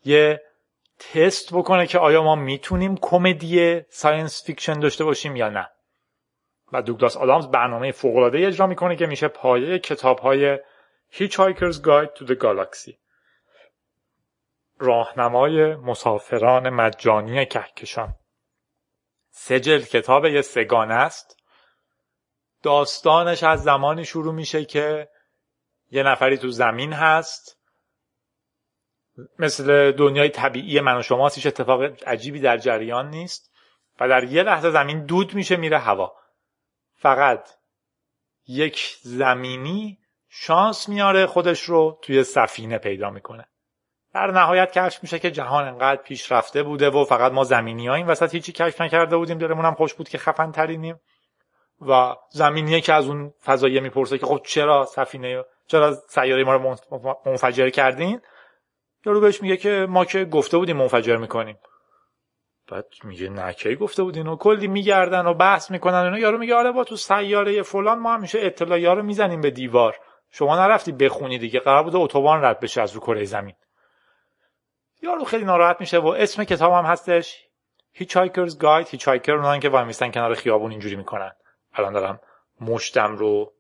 یه تست بکنه که آیا ما می‌تونیم کمدی science fiction داشته باشیم یا نه. و دوگلاس آدامز برنامه فوق‌العاده اجرا می‌کنه که میشه پایه کتاب های Hitchhiker's Guide to the Galaxy راهنمای مسافران مجانی کهکشان. سجل کتاب یه سگانه است. داستانش از زمانی شروع میشه که یه نفری تو زمین هست. مثل دنیای طبیعی من و شما هیچ اتفاق عجیبی در جریان نیست. و در یه لحظه زمین دود میشه میره هوا. فقط یک زمینی شانس میاره خودش رو توی سفینه پیدا می‌کنه. در نهایت کشف میشه که جهان انقدر پیشرفته بوده و فقط ما زمینی ها این وسط هیچی کشف نکرده بودیم دلمون هم خوش بود که خفن ترینیم و زمینیه که از اون فضاییه می‌پرسه که خب چرا سفینه چرا سیاره ما رو منفجر کردین؟ یارو بهش میگه که ما که گفته بودیم منفجر می‌کنیم. بعد میگه نه کی گفته بودین؟ و کلی میگردن و بحث می‌کنن اینا. یارو میگه آره با تو سیاره فلان ما همیشه اطلاعی رو می‌زنیم به دیوار. شما نرفتی بخونی دیگه. قرار بوده اتوبان رد بشه از رو کره زمین. یارو خیلی ناراحت میشه و اسم کتاب هم هستش. Hitchhiker's Guide. Hitchhiker اونان که وای میستن کنار خیابون اینجوری می‌کنن. الان دارم مشتم رو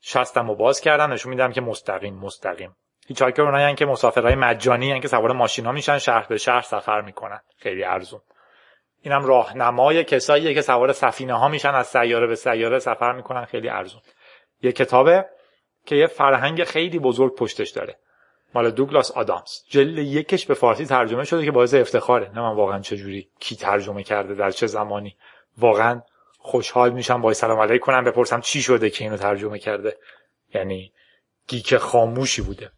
شستم و باز کردم نشون میدم که مستقیم مستقیم. هیچایکر اونایی که مسافرهای مجانی که سوار ماشینا میشن شهر به شهر سفر می‌کنن. خیلی ارزون. اینم راهنمای کساییه که سوار سفینه ها میشن از سیاره به سیاره سفر می‌کنن. خیلی ارزون. یه کتابه که یه فرهنگ خیلی بزرگ پشتش داره. مال دوگلاس آدامز. جلد یکش به فارسی ترجمه شده که باعث افتخاره. نه من واقعا چجوری کی ترجمه کرده در چه زمانی. واقعا خوشحال میشم با سلام علیک کنم بپرسم چی شده که اینو ترجمه کرده؟ یعنی گیک خاموشی بوده.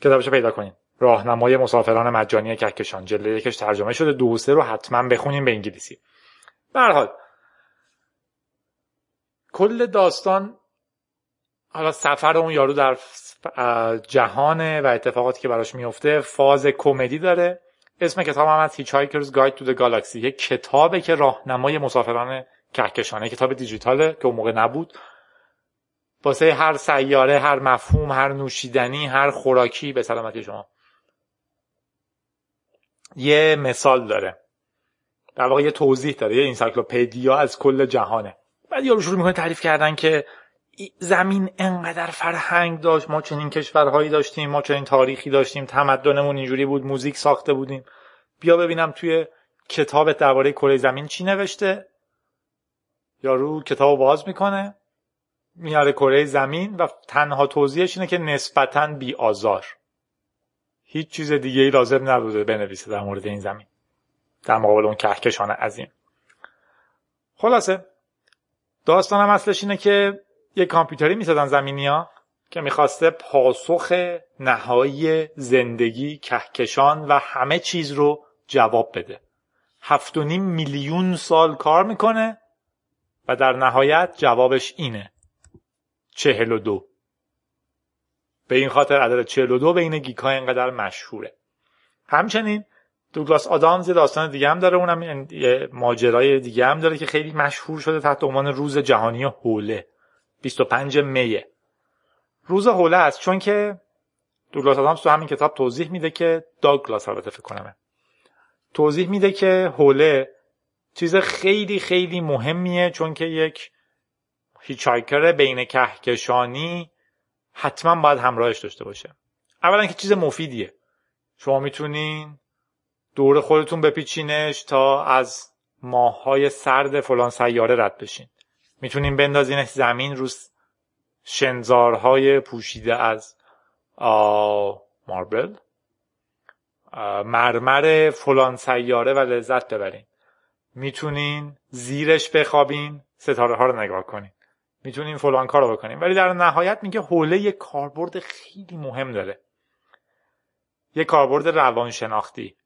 کتابشو پیدا کنین. راهنمای مسافران مجانی کهکشان. جلد یکش ترجمه شده. دو سه رو حتما بخونیم به انگلیسی. به حال کل داستان حالا سفر اون یارو در جهانه و اتفاقاتی که براش میفته فاز کمدی داره. اسم کتاب هم از Hitchhiker's Guide to the Galaxy. یک کتابه که راهنمای مسافران کهکشانه کتاب دیجیتاله که اون موقع نبود. واسه هر سیاره هر مفهوم هر نوشیدنی هر خوراکی به سلامتی شما. یه مثال داره. در واقع یه توضیح داره یه انسایکلوپدیا از کل جهانه. بعد یارو شروع می‌کنه تعریف کردن که زمین انقدر فرهنگ داشت ما چنین کشورهایی داشتیم ما چنین تاریخی داشتیم تمدنمون اینجوری بود موزیک ساخته بودیم. بیا ببینم توی کتاب درباره کره زمین چی نوشته؟ یارو کتاب باز می‌کنه میاره کره زمین و تنها توضیحش اینه که نسبتا بی آزار هیچ چیز دیگه ای لازم نبوده بنویسه در مورد این زمین در مقابل اون کهکشان عظیم. خلاصه داستانم اصلش اینه که یه کامپیوتری می‌سازن زمینیا که می‌خواسته پاسخ نهایی زندگی کهکشان و همه چیز رو جواب بده. هفت و نیم میلیون سال کار می‌کنه و در نهایت جوابش اینه. چهل و دو. به این خاطر عدد چهل و دو بین گیک های اینقدر مشهوره. همچنین دوگلاس آدامز داستان دیگه هم داره اونم یه ماجرای دیگه هم داره که خیلی مشهور شده تحت عنوان روز جهانی حوله 25 میه. روز حوله است چون که دوگلاس آدامز تو همین کتاب توضیح میده که داگلاس البته فکر کنمه. توضیح میده که حوله چیز خیلی خیلی مهمیه چون که یک هیچایکر بین کهکشانی حتما باید همراهش داشته باشه. اولا که چیز مفیدیه. شما می‌تونین دور خودتون بپیچینش تا از ماههای سرد فلان سیاره رد بشین. می‌تونین بندازینش زمین رو شنزارهای پوشیده از ماربل. مرمر فلان سیاره و لذت ببرین. می‌تونین زیرش بخوابین ستاره ها رو نگاه کنین. می‌تونین فلان کار رو بکنین. ولی در نهایت میگه حوله یه کاربرد خیلی مهم داره. یه کاربرد روانشناختی.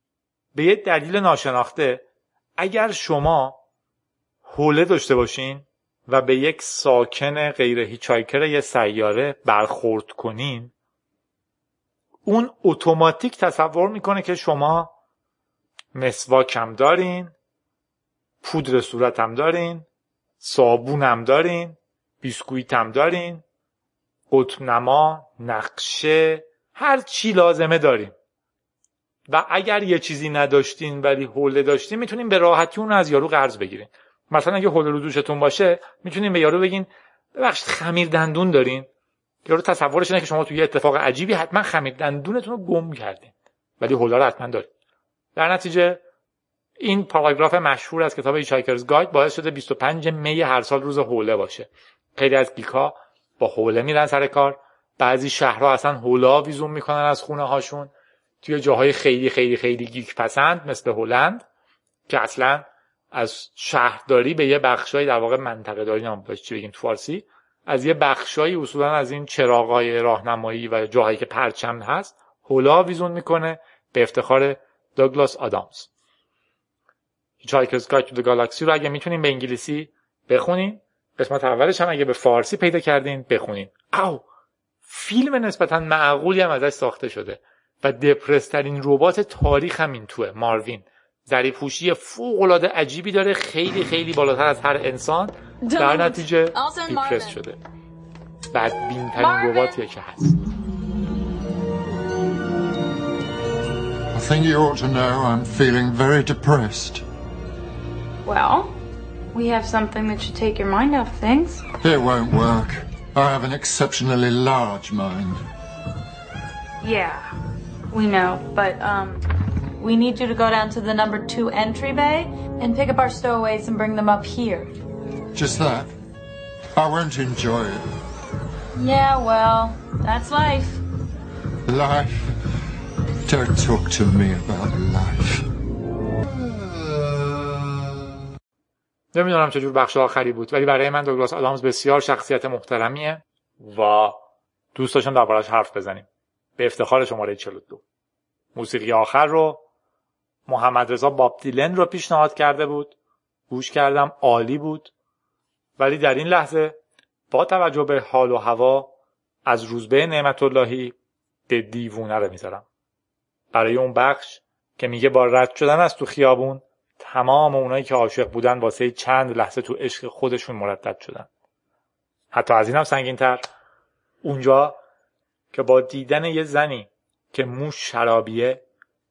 به یه دلیل ناشناخته اگر شما حوله داشته باشین و به یک ساکن غیر هیچایکر یه سیاره برخورد کنین اون اتوماتیک تصور می‌کنه که شما مسواکم دارین پودر صورتم دارین صابونم دارین بیسکویتم دارین قطب نما نقشه هر چی لازمه داریم. و اگر یه چیزی نداشتین ولی حوله داشتین می‌تونین به راحتی اون از یارو قرض بگیرین. مثلا اگه حوله رو دوشتون باشه می‌تونین به یارو بگین ببخشید خمیر دندون دارین. یارو تصورش اینه که شما توی یه اتفاق عجیبی حتما خمیر دندونتون رو گم کردین. ولی حوله رو حتما دارین. در نتیجه این پاراگراف مشهور از کتاب Hitchhiker's Guide باعث شده 25 می هر سال روز حوله باشه. خیلی از geek ا با حوله میرن سر کار. بعضی شهرها اصلا حوله آویزون می‌کنن از خونه هاشون. توی جاهای خیلی خیلی خیلی geek پسند مثل هلند که اصلا از شهرداری به یه بخشای در واقع منطقه داری نام چی بگیم تو فارسی از یه بخشایی اصولا از این چراغای راهنمایی و جاهایی که پرچم هست حوله آویزون می‌کنه به افتخار دوگلاس آدامز. هیچایکرز گاید تو گالاکسی رو اگه می‌تونین به انگلیسی بخونین قسمت اولش هم اگه به فارسی پیدا کردین بخونین. او فیلم نسبتا معقولی هم ازش ساخته شده و دپرسترین ربات تاریخ هم این توه ماروین. زری پوشی فوق العاده عجیبی داره خیلی خیلی بالاتر از هر انسان. در نتیجه دیپرست شده. بدبین ترین رباتیه که هست.
I think you ought to know I'm feeling very depressed.
Well, we have something that should take your mind off things.
It won't work. I have an exceptionally large mind.
Yeah, we know, but um, we need you to go down to the number two entry bay and pick up our stowaways and bring them up here.
Just that. I won't enjoy it.
Yeah, well, that's life.
Life. Don't talk to me about life.
نمی‌دونم چجور بخش آخری بود ولی برای من دوگلاس آدامز بسیار شخصیت محترمیه و دوست داشتم دربارش حرف بزنیم. به افتخار شماره 42 موسیقی آخر رو محمد رضا باب دیلن رو پیشنهاد کرده بود. گوش کردم عالی بود. ولی در این لحظه با توجه به حال و هوا از روزبه نعمت اللهی دیوونه رو می‌ذارم. برای اون بخش که میگه با رد شدن از تو خیابون تمام اونایی که عاشق بودن واسه چند لحظه تو عشق خودشون مردد شدن. حتی از اینم سنگین تر اونجا که با دیدن یه زنی که موش شرابیه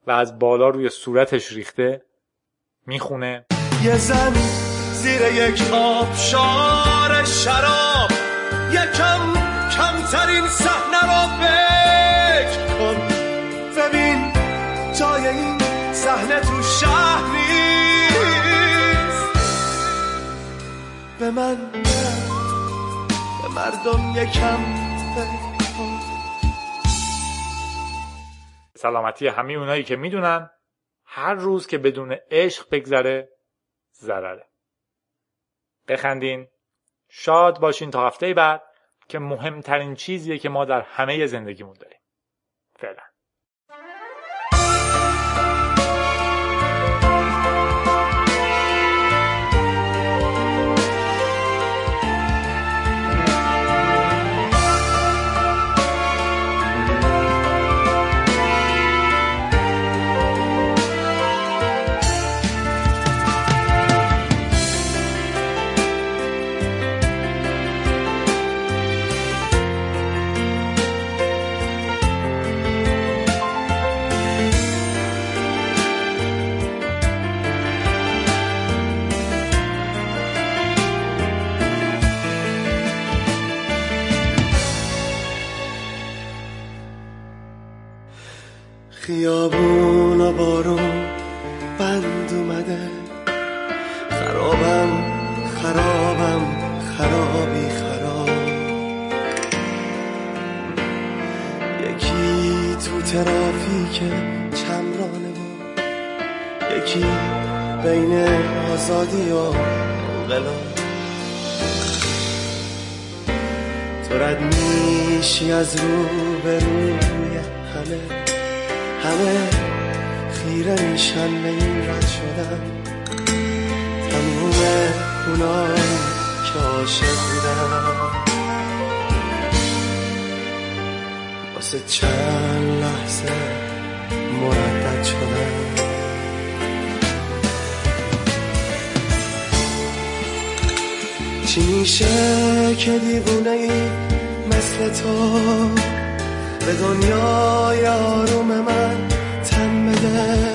و از بالا روی صورتش ریخته می‌خونه.
یه زن زیر یک آبشار شراب یکم کمترین صحنه را فکر کن. ببین جای این صحنه تو شهر به من به مردم یکم فکر
سلامتی همه اونایی که می‌دونن هر روز که بدون عشق بگذره ضرره. بخندین شاد باشین تا هفته بعد که مهمترین چیزیه که ما در همه زندگیمون داریم. فعلا.
خیابون و بارون بند اومده. خرابم خرابم خرابی خراب. یکی تو ترافیک چمرانه بود یکی بین آزادی و انقلاب. تو رد میشی از رو به روی همه. همه خیره میشن به این رد شدن. تموم اونایی که عاشق بودن. واسه چند لحظه مردد شدن. چی میشه که دیوونه ای مثل تو به دنیای آروم من تن بده.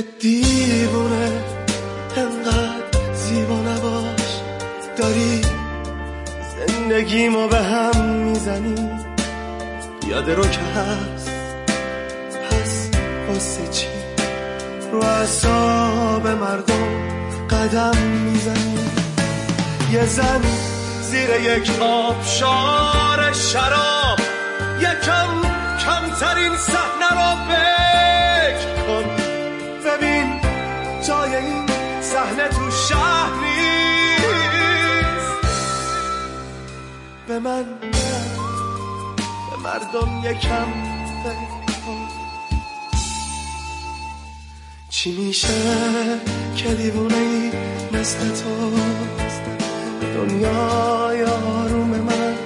دیوونه انقدر زیبا نباش. داری زندگیمو به هم می‌زنی. یاد رو که هست. پس واسه چی رو اعصاب مردم قدم می‌زنی؟ یه زن زیر یک آبشار شراب یکم کمترین صحنه رو فکر جای این صحنه تو شهر نیست. به من به مردم یکم چی میشه که دیوونه ای مثل تو دنیای آروم من